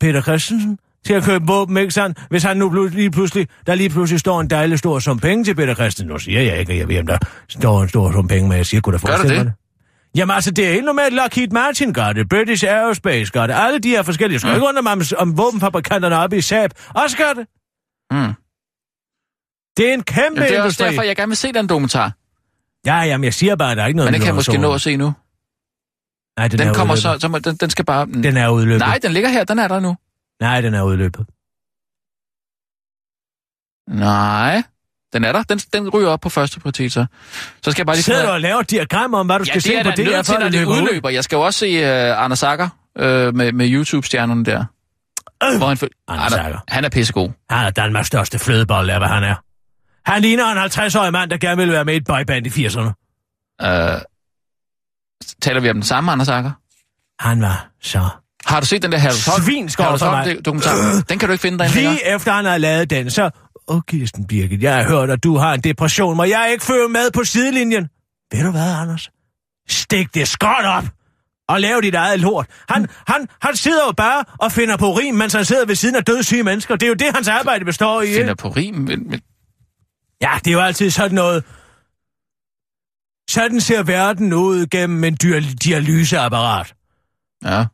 Speaker 4: Peter Christensen til at købe våben, ikke sandt? Hvis han nu lige pludselig, der lige pludselig står en dejlig stor sum penge til Peter Christensen. Nu siger jeg ikke, at jeg ved, om der står en stor sum penge, men jeg siger, kunne da forestille mig
Speaker 5: det?
Speaker 4: Jamen altså, det er helt normalt. Lockheed Martin gør det. British Aerospace gør det. Alle de her forskellige. Skal ikke undre mig, om, om våbenfabrikanterne oppe i Saab også gør det.
Speaker 5: Mm.
Speaker 4: Det er en kæmpe
Speaker 5: Jamen, det er også
Speaker 4: industri.
Speaker 5: derfor, jeg gerne vil se den dokumentar.
Speaker 4: Ja, jamen, jeg siger bare, at der er ikke noget...
Speaker 5: Men den kan jeg måske nå at se nu.
Speaker 4: Nej, den,
Speaker 5: Den
Speaker 4: er
Speaker 5: kommer
Speaker 4: udløbet.
Speaker 5: så, så må, den, den skal bare...
Speaker 4: Den er udløbet.
Speaker 5: Nej, den ligger her, den er der nu.
Speaker 4: Nej, den er udløbet.
Speaker 5: Nej, den er der. Den, den ryger op på første prioritet, så. Så skal jeg bare lige...
Speaker 4: Sidder du
Speaker 5: af-
Speaker 4: og laver et diagram om, hvad du
Speaker 5: Ja,
Speaker 4: skal se
Speaker 5: er
Speaker 4: på det her,
Speaker 5: nødt til, når
Speaker 4: det
Speaker 5: det
Speaker 4: løber ud?
Speaker 5: udløber. Jeg skal jo også se uh, Anders Sager uh, med, med YouTube-stjernerne der.
Speaker 4: Øh,
Speaker 5: Hvor han, føl-
Speaker 4: Anders Agger.
Speaker 5: han er pissegod.
Speaker 4: Han er Danmarks største flødebold, er hvad han er. Han ligner en 50-årig mand, der gerne ville være med i et boyband i 80'erne.
Speaker 5: Uh, taler vi om den samme Anders Sager?
Speaker 4: Han var så...
Speaker 5: Har du set den der Harald Holm?
Speaker 4: Svinskov for mig.
Speaker 5: dokumentar? Den kan du ikke finde derinde længere.
Speaker 4: Lige efter han har lavet den, så... Åh, Kirsten Birgit, jeg har hørt, at du har en depression. Må jeg ikke følge med på sidelinjen? Ved du hvad, Anders? Stik det skot op! Og lav dit eget lort. Han, han, han sidder jo bare og finder på rim, mens han sidder ved siden af dødssyge mennesker. Det er jo det, hans arbejde består i.
Speaker 5: Finder på rim. Men, men,
Speaker 4: Ja, det er jo altid sådan noget... Sådan ser verden ud gennem en dyr dialyseapparat.
Speaker 5: Ja.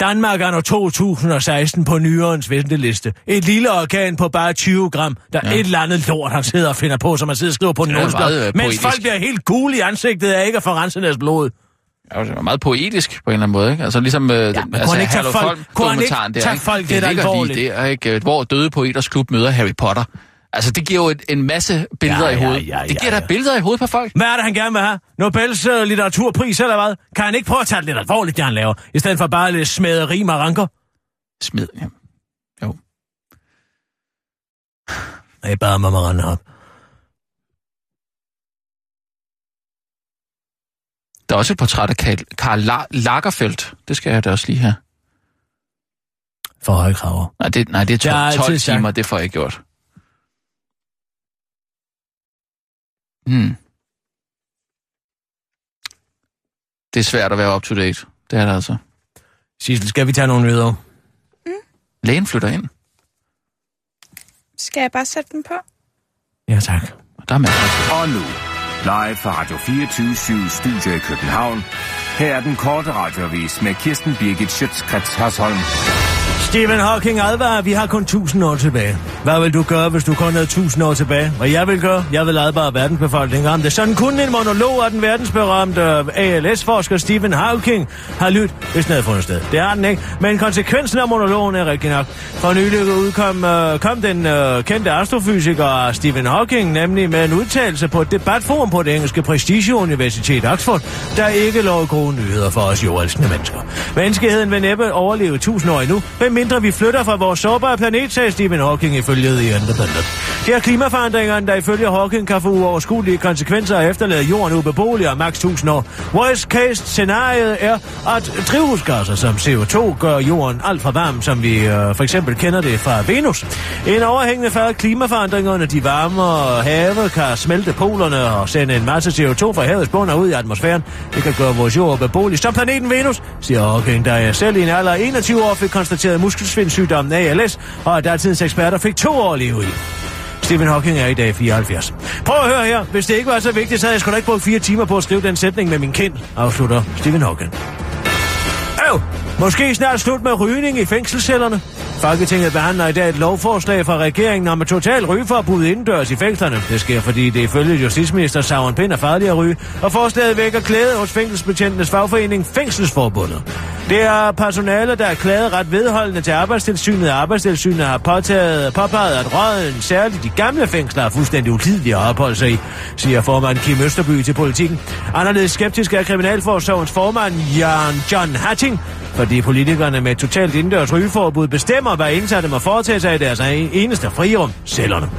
Speaker 4: Danmark er nu 2016 på nyrens venteliste. Et lille organ på bare 20 gram. Der er
Speaker 5: Ja.
Speaker 4: et eller andet lort, han sidder og finder på, som han sidder og skriver på en
Speaker 5: Det meget, øh,
Speaker 4: Mens
Speaker 5: poetisk.
Speaker 4: folk bliver helt gule i ansigtet af ikke at få renset deres blod.
Speaker 5: Ja, det var meget poetisk på en eller anden måde, ikke? Altså ligesom øh, ja, den,
Speaker 4: kunne
Speaker 5: altså,
Speaker 4: han ikke tage folk- kunne han ikke
Speaker 5: der,
Speaker 4: tage folk
Speaker 5: det ligger
Speaker 4: alvorligt?
Speaker 5: der, ikke? Hvor Døde Poeters Klub møder Harry Potter. Altså, det giver jo et, en masse billeder
Speaker 4: Ja,
Speaker 5: i
Speaker 4: ja,
Speaker 5: hovedet.
Speaker 4: ja,
Speaker 5: det giver
Speaker 4: ja,
Speaker 5: da
Speaker 4: ja.
Speaker 5: billeder i hovedet på folk.
Speaker 4: Hvad er det, han gerne vil have? Nobels uh, litteraturpris eller hvad? Kan han ikke prøve at tage det lidt alvorligt, det han laver? I stedet for bare lidt smadre rim og ranker?
Speaker 5: Smid, ja. Jo.
Speaker 4: Nej, bare mig rende op.
Speaker 5: Der er også et portræt af Karl, Karl La- Lagerfeldt. Det skal jeg da også lige have.
Speaker 4: For høje kraver.
Speaker 5: Nej, det, nej, det er
Speaker 4: Jeg har
Speaker 5: 12, 12
Speaker 4: altid sagt-
Speaker 5: timer, det får jeg ikke gjort. Hmm. Det er svært at være up to date. Det er det altså.
Speaker 4: Sissel, skal vi tage nogle nyheder?
Speaker 5: Lægen flytter ind.
Speaker 7: Skal jeg bare sætte den på?
Speaker 4: Ja, tak.
Speaker 5: Og der er masser
Speaker 6: Og nu, live fra Radio 24 Studio i København. Her er den korte radiovis med Kirsten Birgit Schøtzgrads Hasholm.
Speaker 4: Stephen Hawking advarer, vi har kun 1000 år tilbage. Hvad vil du gøre, hvis du kun havde 1000 år tilbage? Hvad jeg vil gøre? Jeg vil advare verdensbefolkningen om det. Sådan kun en monolog af den verdensberømte øh, ALS-forsker Stephen Hawking har lyttet, hvis den havde fundet sted. Det har den ikke, men konsekvensen af monologen er rigtig nok. For nylig udkom øh, kom den øh, kendte astrofysiker Stephen Hawking nemlig med en udtalelse på et debatforum på det engelske prestigeuniversitet Oxford, der ikke lover gode nyheder for os jordelskende mennesker. Menneskeheden vil næppe overleve 1000 år endnu, mindre vi flytter fra vores sårbare planet, sagde Stephen Hawking ifølge The Independent. Det er klimaforandringerne, der ifølge Hawking kan få uoverskuelige konsekvenser og efterlade jorden ubeboelig og maks 1000 år. Worst case scenariet er, at drivhusgasser som CO2 gør jorden alt for varm, som vi øh, for eksempel kender det fra Venus. En overhængende færre klimaforandringerne, de varme have kan smelte polerne og sende en masse CO2 fra havets bund og ud i atmosfæren. Det kan gøre vores jord beboelig som planeten Venus, siger Hawking, der selv i en alder af 21 år fik konstateret muskelsvindsygdommen ALS, og at datidens eksperter fik to år at leve i. Stephen Hawking er i dag 74. Prøv at høre her. Hvis det ikke var så vigtigt, så havde jeg sgu da ikke brugt fire timer på at skrive den sætning med min kind, afslutter Stephen Hawking. Øv! Måske snart slut med rygning i fængselscellerne. Folketinget behandler i dag et lovforslag fra regeringen om et total rygeforbud indendørs i fængslerne. Det sker, fordi det ifølge justitsminister Sauron Pind er farligt at ryge, og forslaget vækker klæde hos fængselsbetjentenes fagforening Fængselsforbundet. Det er personale, der er klaget ret vedholdende til arbejdstilsynet, og arbejdstilsynet har påtaget, påpeget, at røden, særligt de gamle fængsler, er fuldstændig ulidelige at opholde sig i, siger formand Kim Østerby til politikken. Anderledes skeptisk er Kriminalforsorgens formand Jan John Hatting, fordi politikerne med et totalt indendørs rygeforbud bestemmer, hvad indsatte må foretage sig i deres e- eneste frirum, cellerne.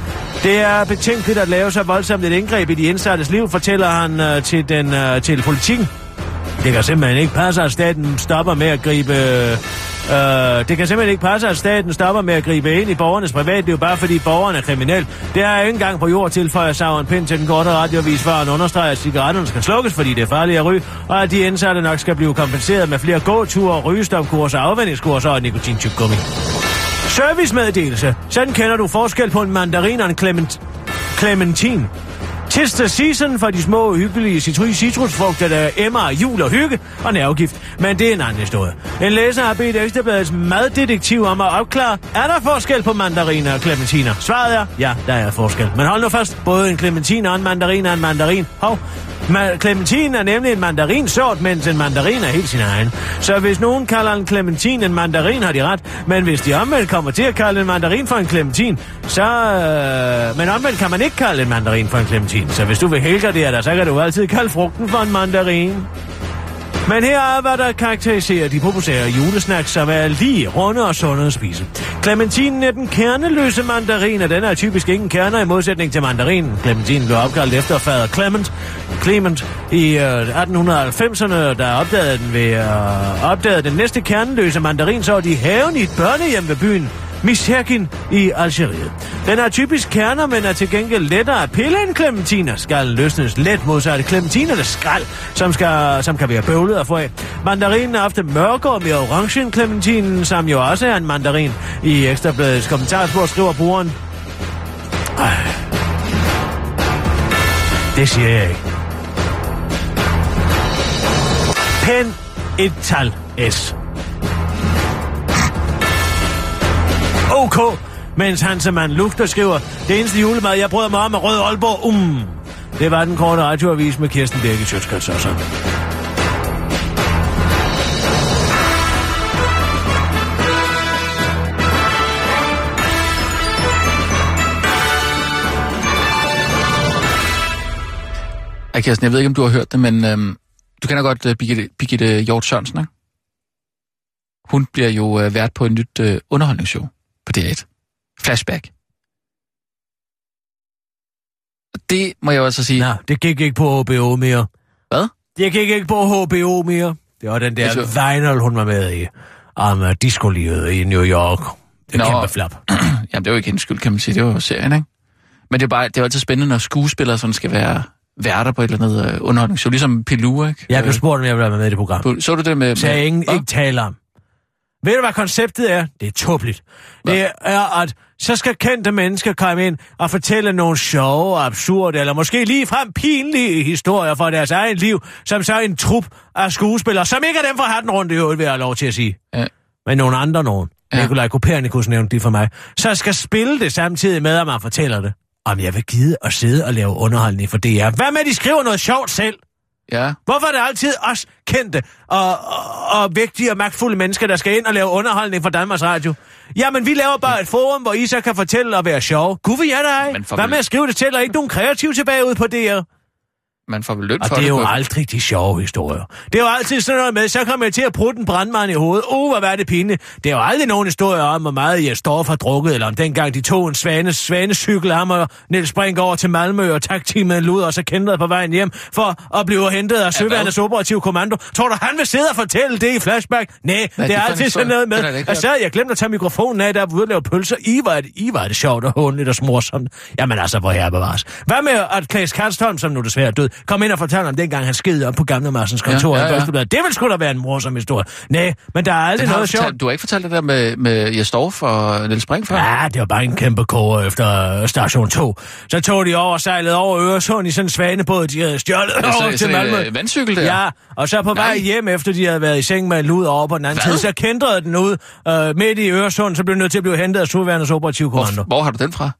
Speaker 4: Det er betænkeligt at lave så voldsomt et indgreb i de indsattes liv, fortæller han øh, til, den, øh, til politikken. Det kan simpelthen ikke passe, at staten stopper med at gribe... Øh, det kan simpelthen ikke passe, at staten stopper med at gribe ind i borgernes privatliv, bare fordi borgerne er kriminel. Det er ikke engang på jord tilføjer Sauron Pind til den korte radiovis, før han understreger, at cigaretterne skal slukkes, fordi det er farligt at ryge, og at de indsatte nok skal blive kompenseret med flere gåture, rygestopkurser, afvendingskurser og nikotintyggummi. Servicemeddelelse. Sådan kender du forskel på en mandarin og en clement clementin. Tis the season for de små, hyggelige citrus citrusfrugter, der emmer jul og hygge og nervegift. Men det er en anden historie. En læser har bedt Ekstrabladets maddetektiv om at opklare, er der forskel på mandariner og clementiner? Svaret er, ja, der er forskel. Men hold nu fast, både en clementin og en mandarin er en mandarin. Hov, Ma- Clementin er nemlig en mandarinsort, mens en mandarin er helt sin egen. Så hvis nogen kalder en clementin en mandarin, har de ret. Men hvis de omvendt kommer til at kalde en mandarin for en clementin, så... Øh... Men omvendt kan man ikke kalde en mandarin for en clementin. Så hvis du vil helgardere dig, så kan du altid kalde frugten for en mandarin. Men her er, hvad der karakteriserer de populære julesnacks, som er lige runde og sunde at spise. Clementinen er den kerneløse mandarin, og den er typisk ingen kerner i modsætning til mandarinen. Clementinen blev opkaldt efter fader Clement, Clement i øh, 1890'erne, der opdagede den, ved, øh, opdagede den næste kerneløse mandarin, så i haven i et børnehjem ved byen Misherkin i Algeriet. Den er typisk kerner, men er til gengæld lettere at pille end klementiner. Skal løsnes let modsat clementinerne skrald, som, skal, som kan være bøvlet at få af. Mandarinen er ofte mørkere og mere orange end klementinen, som jo også er en mandarin. I Ekstrabladets kommentarspor skriver brugeren... Ej. Det siger jeg ikke. Pen et tal S. OK, mens man Lugter skriver, det eneste julemad, jeg brød mig om, er Rød Aalborg. Um. Det var den korte radioavis med Kirsten Birke Sjøtskrets også.
Speaker 5: Ej, Kirsten, jeg ved ikke, om du har hørt det, men øhm, du kender godt uh, Birgitte, Birgitte Hjort Sørensen, ikke? Hun bliver jo uh, vært på et nyt uh, underholdningsshow på DR1. Flashback. Det må jeg jo altså sige.
Speaker 4: Nå, det gik ikke på HBO mere.
Speaker 5: Hvad?
Speaker 4: Det gik ikke på HBO mere. Det var den der
Speaker 5: Altså-
Speaker 4: vinyl, hun var med i. Om uh, discolivet i New York. Det
Speaker 5: Nå.
Speaker 4: kæmpe flap.
Speaker 5: Jamen, det er jo ikke hendes skyld, kan man sige. Det var jo serien, ikke? Men det er, bare, det er altid spændende, når skuespillere sådan skal være værter på et eller andet øh, underholdningsshow. Ligesom Pilou, ikke?
Speaker 4: Jeg blev spurgt, om jeg ville være med i det program.
Speaker 5: Så du det med...
Speaker 4: Så jeg
Speaker 5: med
Speaker 4: ingen, ikke tale om. Ved du, hvad konceptet er? Det er tåbeligt. Det er, at så skal kendte mennesker komme ind og fortælle nogle sjove, absurde, eller måske ligefrem pinlige historier fra deres egen liv, som så en trup af skuespillere, som ikke er dem fra hatten rundt i øvrigt, vil jeg have lov til at sige.
Speaker 5: Ja.
Speaker 4: Men nogle andre nogen.
Speaker 5: Ja.
Speaker 4: Nikolaj Kopernikus nævnte de for mig. Så skal spille det samtidig med, at man fortæller det. Om jeg vil gide at sidde og lave underholdning for DR. Hvad med, at de skriver noget sjovt selv?
Speaker 5: Ja,
Speaker 4: Hvorfor er det altid os kendte og, og, og vigtige og magtfulde mennesker, der skal ind og lave underholdning for Danmarks Radio? Jamen, vi laver bare et forum, hvor I så kan fortælle og være sjove. Gud vil jeg dig. Hvad med at skrive det til, og ikke nogen kreativ tilbage ud på DR?
Speaker 5: Man får vel løn
Speaker 4: Og
Speaker 5: for
Speaker 4: det er jo
Speaker 5: på-
Speaker 4: aldrig de sjove historier. Det er jo altid sådan noget med, så kommer jeg til at putte en brandmand i hovedet. Uh, hvor var det pinligt. Det er jo aldrig nogen historie om, hvor meget jeg står for drukket, eller om dengang de tog en svane, svanecykel mig og Niels Brink over til Malmø og takteamet lud og så kendte på vejen hjem for at blive hentet af Søværnets operative kommando. Tror du, han vil sidde og fortælle det i flashback? Nej,
Speaker 5: Hvad er
Speaker 4: det er
Speaker 5: det for en
Speaker 4: altid sådan noget med. Og så jeg glemt at tage mikrofonen af, der var ude at lave pølser. I var, det, I var det sjovt og håndligt og smorsomt. Jamen altså, hvor her bevares. Hvad med at Klaas Karlsholm, som nu desværre er død, kom ind og fortalte om dengang han skede op på Gamle Marsens kontor
Speaker 5: Ja,
Speaker 4: ja,
Speaker 5: ja,
Speaker 4: ja,
Speaker 5: ja.
Speaker 4: ja. Det vil sgu da være en morsom historie. Nej, men der er aldrig noget sjovt.
Speaker 5: du har ikke fortalt det der med, med Jes Dorf og Niels Brink før?
Speaker 4: Ja, det var bare en kæmpe koger efter station 2. Så tog de over og sejlede over Øresund i sådan en svanebåd, de havde stjålet
Speaker 5: Så-
Speaker 4: over til Malmø.
Speaker 5: øh, vandcykel der?
Speaker 4: Ja, og så på vej
Speaker 5: Nej.
Speaker 4: hjem, efter de havde været i seng med en lud over på den anden side, så kendrede den ud øh, midt i Øresund, så blev nødt til at blive hentet af Sudværendets operative kommando.
Speaker 5: Hvor, hvor har du den fra?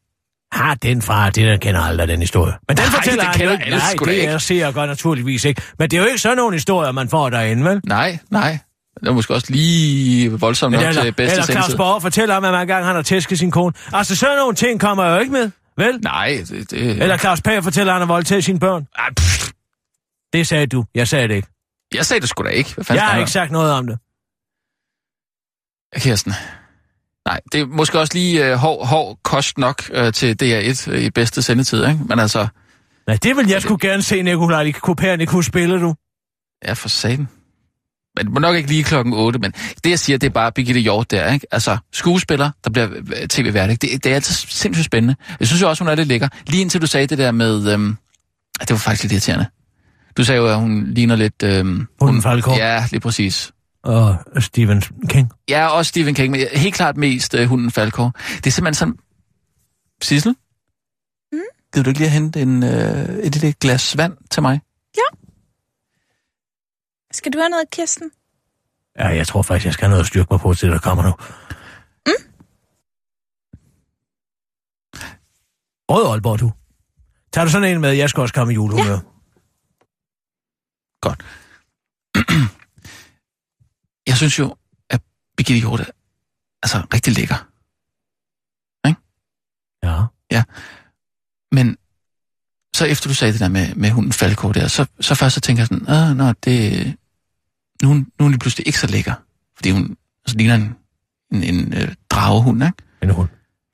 Speaker 4: Har den far, det der kender aldrig den historie. Men den
Speaker 5: Nej,
Speaker 4: fortæller
Speaker 5: det
Speaker 4: han jo
Speaker 5: kender
Speaker 4: ikke.
Speaker 5: alle
Speaker 4: Nej, det
Speaker 5: ikke.
Speaker 4: er ser jeg godt naturligvis ikke. Men det er jo ikke sådan nogle historier, man får derinde, vel?
Speaker 5: Nej, nej. Det er måske også lige voldsomt nok
Speaker 4: eller,
Speaker 5: til bedste
Speaker 4: eller Claus
Speaker 5: sendetid.
Speaker 4: Borg fortæller om, at man engang han har tæsket sin kone. Altså, sådan nogle ting kommer jo ikke med, vel?
Speaker 5: Nej, det... det
Speaker 4: Eller Claus Pag fortæller, at han har voldtaget sine børn.
Speaker 5: Ej, pff,
Speaker 4: Det sagde du. Jeg sagde det ikke.
Speaker 5: jeg sagde det sgu da ikke. Hvad fanden
Speaker 4: Jeg har ikke sagt noget om det.
Speaker 5: Kirsten. Nej, det er måske også lige uh, hård, hård kost nok uh, til DR1 uh, i bedste sendetid, ikke? Men altså,
Speaker 4: Nej, det vil jeg sgu gerne se, Nikolaj Kopernikus spille, du.
Speaker 5: ja, for satan. Men må nok ikke lige klokken 8, men det jeg siger, det er bare Birgitte Hjort der, ikke? Altså, skuespiller, der bliver øh, tv-vært, ikke? Det, det er altid sindssygt spændende. Jeg synes jo også, hun er lidt lækker. Lige indtil du sagde det der med... Øhm, at det var faktisk lidt irriterende. Du sagde jo, at hun ligner lidt... Øhm,
Speaker 4: Hunden Falkår.
Speaker 5: Ja, lige præcis.
Speaker 4: Og Stephen King.
Speaker 5: Ja, også Stephen King, men helt klart mest øh, hunden Falkår. Det er simpelthen sådan... Sissel? Mm? Gider du ikke lige at hente en, øh, et lille glas vand til mig?
Speaker 7: Skal du have noget, Kirsten?
Speaker 4: Ja, jeg tror faktisk, jeg skal have noget at styrke mig på til, der kommer nu. Mm. Rød Aalborg, du. Tager du sådan en med, jeg skal også komme i julehumør. Ja.
Speaker 5: Godt. jeg synes jo, at Birgitte Hjort er altså, rigtig lækker.
Speaker 4: ja.
Speaker 5: Men så efter du sagde det der med, med hunden Falkår der, så, så først så tænker jeg sådan, ah, nå, det, nu, er nu er hun pludselig ikke så lækker. Fordi hun altså, ligner en, en, en øh, dragehund, ikke?
Speaker 4: En hund.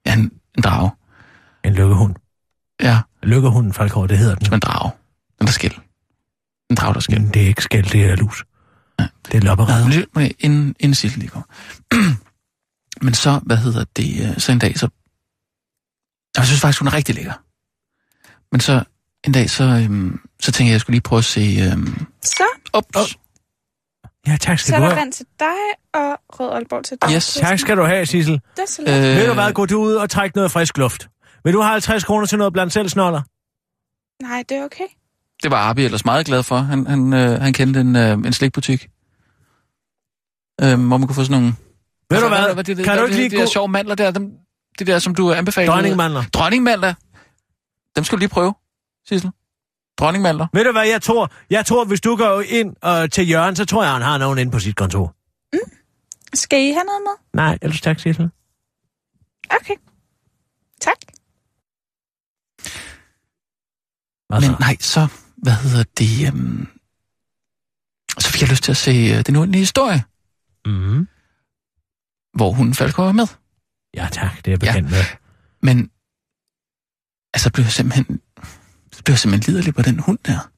Speaker 5: Ja, en, en drage.
Speaker 4: En lykkehund.
Speaker 5: Ja,
Speaker 4: Lykkehunden, Falkår, det hedder den.
Speaker 5: som en drage. Den der skæld. En drage, der skæld.
Speaker 4: Men det er ikke skæld, det er lus.
Speaker 5: Ja.
Speaker 4: Det er lopperedder.
Speaker 5: Lidt med inden, inden Sissel lige går. Men så, hvad hedder det, øh, så en dag, så... Jeg synes faktisk, hun er rigtig lækker. Men så en dag, så, øhm, så tænkte jeg, at jeg skulle lige prøve at se... Øhm,
Speaker 7: Så,
Speaker 5: ups,
Speaker 4: Ja, tak
Speaker 7: så
Speaker 4: skal
Speaker 7: er
Speaker 4: du
Speaker 7: der
Speaker 4: have.
Speaker 7: vand til dig, og rød Aalborg til dig.
Speaker 5: Yes.
Speaker 4: Tak skal du have, Sissel.
Speaker 7: Det er så lidt.
Speaker 5: øh,
Speaker 4: Ved du hvad, gå du ud og træk noget frisk luft. Vil du have 50 kroner til noget blandt selv snoller?
Speaker 7: Nej, det er okay.
Speaker 5: Det var Arbi ellers meget glad for. Han, han, øh, han kendte en, øh, en slikbutik, øh, hvor man kunne få sådan nogle...
Speaker 4: Ved du hvad?
Speaker 5: hvad det,
Speaker 4: Kan
Speaker 5: hvad,
Speaker 4: du ikke
Speaker 5: det,
Speaker 4: lige
Speaker 5: de der sjove mandler der, dem, det der, som du anbefaler?
Speaker 4: Dronningmandler.
Speaker 5: Dronningmandler. Dem skal du lige prøve, Sissel. Dronningmandler.
Speaker 4: Ved du hvad, jeg tror? Jeg tror, hvis du går ind øh, til Jørgen, så tror jeg, han har nogen inde på sit kontor.
Speaker 7: Skal I have noget med?
Speaker 4: Nej, ellers tak, Sissel.
Speaker 7: Okay. Tak.
Speaker 4: Altså,
Speaker 5: Men nej, så, hvad hedder det, øhm, så fik jeg lyst til at se øh, den uendelige historie,
Speaker 4: mm,
Speaker 5: hvor hun Falkov er med.
Speaker 4: ja tak, det er jeg bekendt ja. med.
Speaker 5: Men, altså, blev jeg simpelthen, blev jeg simpelthen liderlig på den hund der.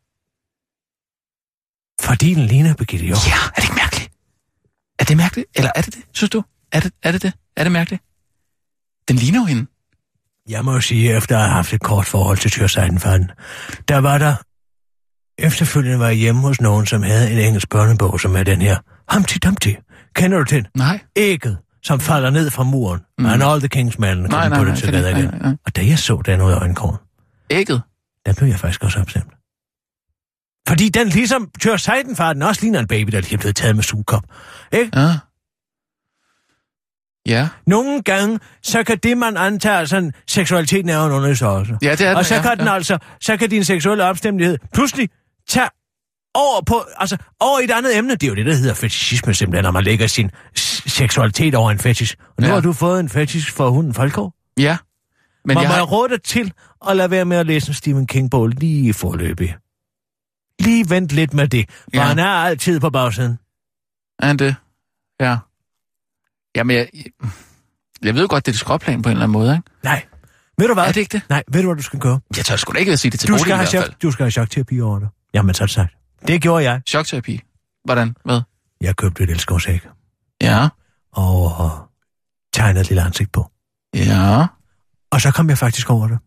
Speaker 4: Fordi den ligner Birgitte Hjort.
Speaker 5: Ja, er det ikke mærkeligt? Er det mærkeligt? Eller er det det, synes du? Er det er det? det? Er det mærkeligt? Den ligner jo hende.
Speaker 4: Jeg må sige, efter at have haft et kort forhold til Tyrseidenfanden, der var der... Efterfølgende var jeg hjemme hos nogen, som havde en engelsk børnebog, som er den her Humpty Dumpty. Kender du den?
Speaker 5: Nej.
Speaker 4: Ægget, som falder ned fra muren. Mm. And all the king's men
Speaker 5: Nej, nej, nej, det-
Speaker 4: igen.
Speaker 5: nej, nej.
Speaker 4: Og da jeg så den ud af øjenkrogen,
Speaker 5: Ægget.
Speaker 4: der blev jeg faktisk også opstemt. Fordi den ligesom Tyrseidenfarten også ligner en baby, der lige er blevet taget med sugekop. Ikke?
Speaker 5: Ja. Ja.
Speaker 4: Nogle gange, så kan det, man antager, sådan, seksualiteten er jo en undersøgelse.
Speaker 5: Ja, det er den,
Speaker 4: Og så
Speaker 5: ja,
Speaker 4: kan den
Speaker 5: ja.
Speaker 4: altså, så kan din seksuelle opstemmelighed pludselig tage over på, altså over i et andet emne. Det er jo det, der hedder fetishisme simpelthen, når man lægger sin seksualitet over en fetish. Og nu
Speaker 5: Ja.
Speaker 4: har du fået en fetish for hunden Falkov.
Speaker 5: Ja. Men
Speaker 4: Men
Speaker 5: jeg
Speaker 4: man
Speaker 5: har...
Speaker 4: rådet dig til at lade være med at læse en Stephen King-bog lige forløbig. Lige vent lidt med det, for
Speaker 5: Ja.
Speaker 4: han er altid på bagsiden.
Speaker 5: Er han det? Ja. Jamen, jeg, jeg ved godt, det er et skråplan på en eller anden måde, ikke?
Speaker 4: Nej. Ved du hvad?
Speaker 5: Er det ikke det?
Speaker 4: Nej, ved du, hvad du skal gøre?
Speaker 5: Jeg tør sgu da ikke at sige det til
Speaker 4: Du
Speaker 5: Bodil i
Speaker 4: have
Speaker 5: hvert fald.
Speaker 4: du skal have chokterapi over det. Jamen, så er det sagt. Det gjorde jeg.
Speaker 5: Chokterapi. Hvordan? Hvad?
Speaker 4: Jeg købte et elskovsæk
Speaker 5: Ja.
Speaker 4: og tegnede et lille ansigt på.
Speaker 5: Ja.
Speaker 4: Og så kom jeg faktisk over det.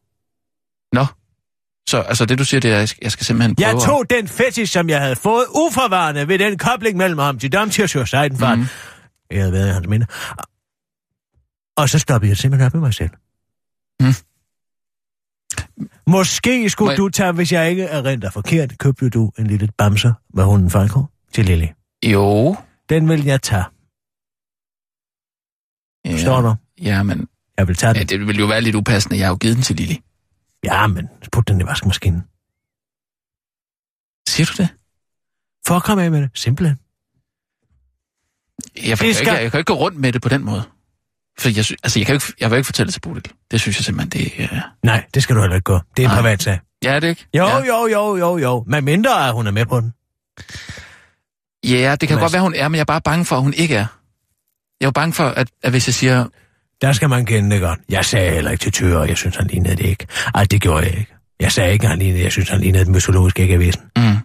Speaker 5: Nå. Så altså det, du siger, det er, at jeg skal- simpelthen prøve...
Speaker 4: Jeg tog den fetish, som jeg havde fået uforvarende ved den kobling mellem ham til Dom til Seidenfart. Mm. Jeg havde været i hans minde. Og så stoppede jeg simpelthen op med mig selv.
Speaker 5: Mm.
Speaker 4: Måske skulle
Speaker 5: Må jeg-
Speaker 4: du tage, hvis jeg ikke er rent og forkert, købte du en lille bamser med hunden Falco til Lille.
Speaker 5: Jo.
Speaker 4: Den vil jeg tage.
Speaker 5: Ja.
Speaker 4: Forstår du?
Speaker 5: Ja, men
Speaker 4: Jeg vil tage
Speaker 5: ja,
Speaker 4: den.
Speaker 5: det ville jo være lidt upassende. Jeg har jo givet den til Lili.
Speaker 4: Ja, men put den i vaskemaskinen.
Speaker 5: Siger du det?
Speaker 4: For at komme af med det. Simpelthen.
Speaker 5: Jeg,
Speaker 4: det skal-
Speaker 5: skal... ikke, jeg kan ikke gå rundt med det på den måde. For jeg, sy- altså, jeg, kan jo ikke, jeg vil ikke fortælle det til Bodil. Det synes jeg simpelthen, det er...
Speaker 4: Nej, det skal du heller ikke gøre. Det er en
Speaker 5: Nej.
Speaker 4: privat sag.
Speaker 5: Ja, er det ikke?
Speaker 4: Jo,
Speaker 5: ja.
Speaker 4: jo, jo, jo, jo. Men mindre, at hun er med på den.
Speaker 5: Ja, det kan
Speaker 4: Men
Speaker 5: godt være, hun er, men jeg er bare bange for, at hun ikke er. Jeg er jo bange for, at, at hvis jeg siger,
Speaker 4: Der skal man kende det godt. Jeg sagde heller ikke til Tøger, og jeg synes, han lignede det ikke. Ej, det gjorde jeg ikke. Jeg sagde ikke, at han lignede Jeg synes, han lignede et mytologisk æggevæsen.
Speaker 5: mm.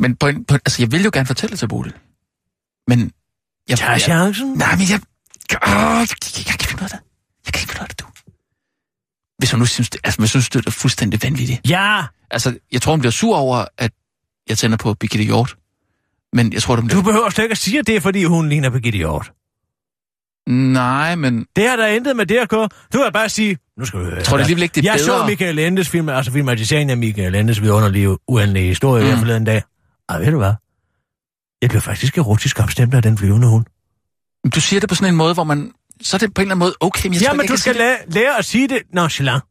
Speaker 5: Men på en, på, altså, jeg vil jo gerne fortælle det til Bodil. Men... Jeg,
Speaker 4: Tag
Speaker 5: jeg,
Speaker 4: chancen.
Speaker 5: nej, men jeg... Åh, jeg, jeg, jeg kan ikke finde ud af det. Jeg kan ikke finde ud af det, du. Hvis hun nu synes, det, altså, hvis hun synes, det er fuldstændig vanvittigt.
Speaker 4: Ja,
Speaker 5: Altså, jeg tror, hun bliver sur over, at jeg tænder på Birgitte Hjort. Men jeg tror, hun bliver...
Speaker 4: du behøver slet ikke at sige, at det er, fordi hun ligner Birgitte Hjort.
Speaker 5: Nej, men...
Speaker 4: Det har der intet med det at gøre. Du kan bare sige, nu skal du høre.
Speaker 5: Jeg tror det alligevel ikke, det er
Speaker 4: jeg
Speaker 5: bedre.
Speaker 4: så Michael Endes film, altså filmatiseringen af Michael Endes vidunderlige, uendelige historie. Mm. her forleden dag. Ej, ved du hvad? Jeg blev faktisk erotisk opstemt af den flyvende hund.
Speaker 5: Men Du siger det på sådan en måde, hvor man... Så er det på en eller anden måde okay, men jeg
Speaker 4: Ja,
Speaker 5: tror
Speaker 4: men
Speaker 5: ikke,
Speaker 4: du skal lære, lære at sige det nonchalant.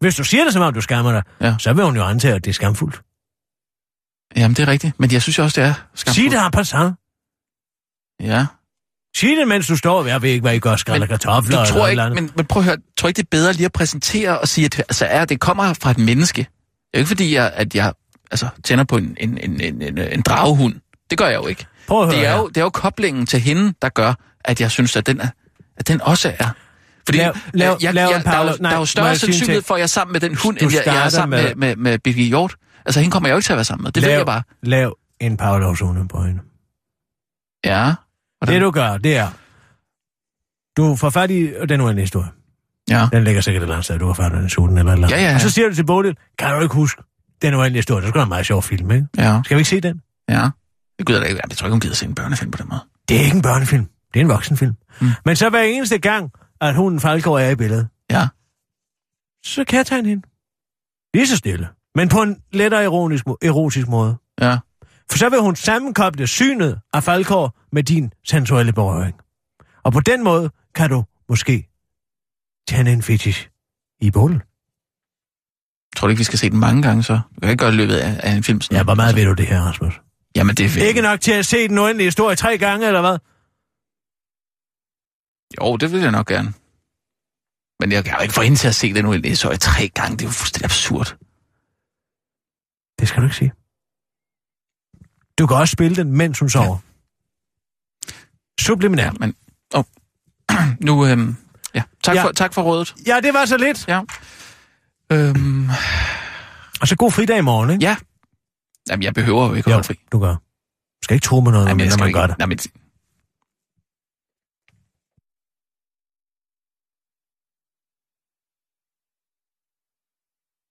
Speaker 4: Hvis du siger det, som om du skammer dig,
Speaker 5: Ja.
Speaker 4: så vil hun jo antage, at det er skamfuldt.
Speaker 5: Jamen, det er rigtigt. Men jeg synes også, det er skamfuldt.
Speaker 4: Sig det en passant.
Speaker 5: Ja.
Speaker 4: Sig det, mens du står. Jeg ved ikke, hvad I gør, skræller kartofler
Speaker 5: Du
Speaker 4: eller
Speaker 5: tror
Speaker 4: noget
Speaker 5: ikke,
Speaker 4: eller
Speaker 5: men, men prøv at høre, tror ikke, det er bedre lige at præsentere og sige, at altså, er, det kommer fra et menneske. Det er ikke fordi, jeg, at jeg altså, tænder på en, en, en, en, en, en dragehund. Det gør jeg jo ikke.
Speaker 4: Prøv at høre
Speaker 5: Det er,
Speaker 4: her.
Speaker 5: jo, det er jo koblingen til hende, der gør, at jeg synes, at den, er, at den også er... Fordi
Speaker 4: Lav- lav-
Speaker 5: jeg,
Speaker 4: lav
Speaker 5: jeg, der, er jo,
Speaker 4: Paolo-
Speaker 5: der er
Speaker 4: nej,
Speaker 5: jo større sandsynlighed for, at jeg er sammen med den hund, end jeg, jeg er sammen med,
Speaker 4: med-
Speaker 5: med, med Birgit Hjort. Altså, hende kommer jeg jo ikke til at være sammen med. Det
Speaker 4: lav,
Speaker 5: ved jeg bare.
Speaker 4: Lav en Pavlovzone på hende.
Speaker 5: Ja. Hvordan?
Speaker 4: Det du gør, det er... Du får fat i den uendelige historie.
Speaker 5: Ja.
Speaker 4: Den ligger sikkert et eller andet sted, du har fat i den suden eller et eller andet.
Speaker 5: Ja, ja, ja.
Speaker 4: Og så siger du til Bodil, kan du ikke huske den uendelige historie? Det skulle være en meget sjov film, ikke?
Speaker 5: Ja.
Speaker 4: Skal vi ikke se den?
Speaker 5: Ja. Jeg, gider da ikke, jeg tror ikke, hun gider se en børnefilm på den måde.
Speaker 4: Det er ikke en børnefilm. Det er en voksenfilm.
Speaker 5: Mm.
Speaker 4: Men så hver eneste gang, at hunden Falkår er i billedet,
Speaker 5: Ja.
Speaker 4: så kan jeg tage hende. Lige så stille. Men på en lettere ironisk, erotisk måde.
Speaker 5: Ja.
Speaker 4: For så vil hun sammenkoble synet af Falkår med din sensuelle berøring. Og på den måde kan du måske tænde en fetish i bullen.
Speaker 5: Tror du ikke, vi skal se den mange gange så? Vi kan ikke gøre det løbet af, af en film sådan.
Speaker 4: Ja, hvor meget ved du det her, Rasmus?
Speaker 5: Jamen, det er fedt.
Speaker 4: Ikke nok til at se den uendelige historie tre gange, eller hvad?
Speaker 5: Jo, det vil jeg nok gerne. Men jeg kan jo ikke få hende til at se den uendelige historie tre gange. Det er jo fuldstændig absurd.
Speaker 4: Det skal du ikke sige. Du kan også spille den, mens hun sover. Subliminært.
Speaker 5: Men, oh. nu, øhm, ja. Tak,
Speaker 4: Ja.
Speaker 5: ja. For, tak for rådet.
Speaker 4: Ja, det var så lidt.
Speaker 5: Ja. Øhm,
Speaker 4: Og så god fridag i morgen, ikke?
Speaker 5: ja. Jamen, jeg behøver jo ikke at
Speaker 4: Jo,
Speaker 5: holde fri.
Speaker 4: du gør. Du skal ikke tro med noget,
Speaker 5: Jamen, jeg
Speaker 4: når man
Speaker 5: ikke,
Speaker 4: gør det.
Speaker 5: Nej, men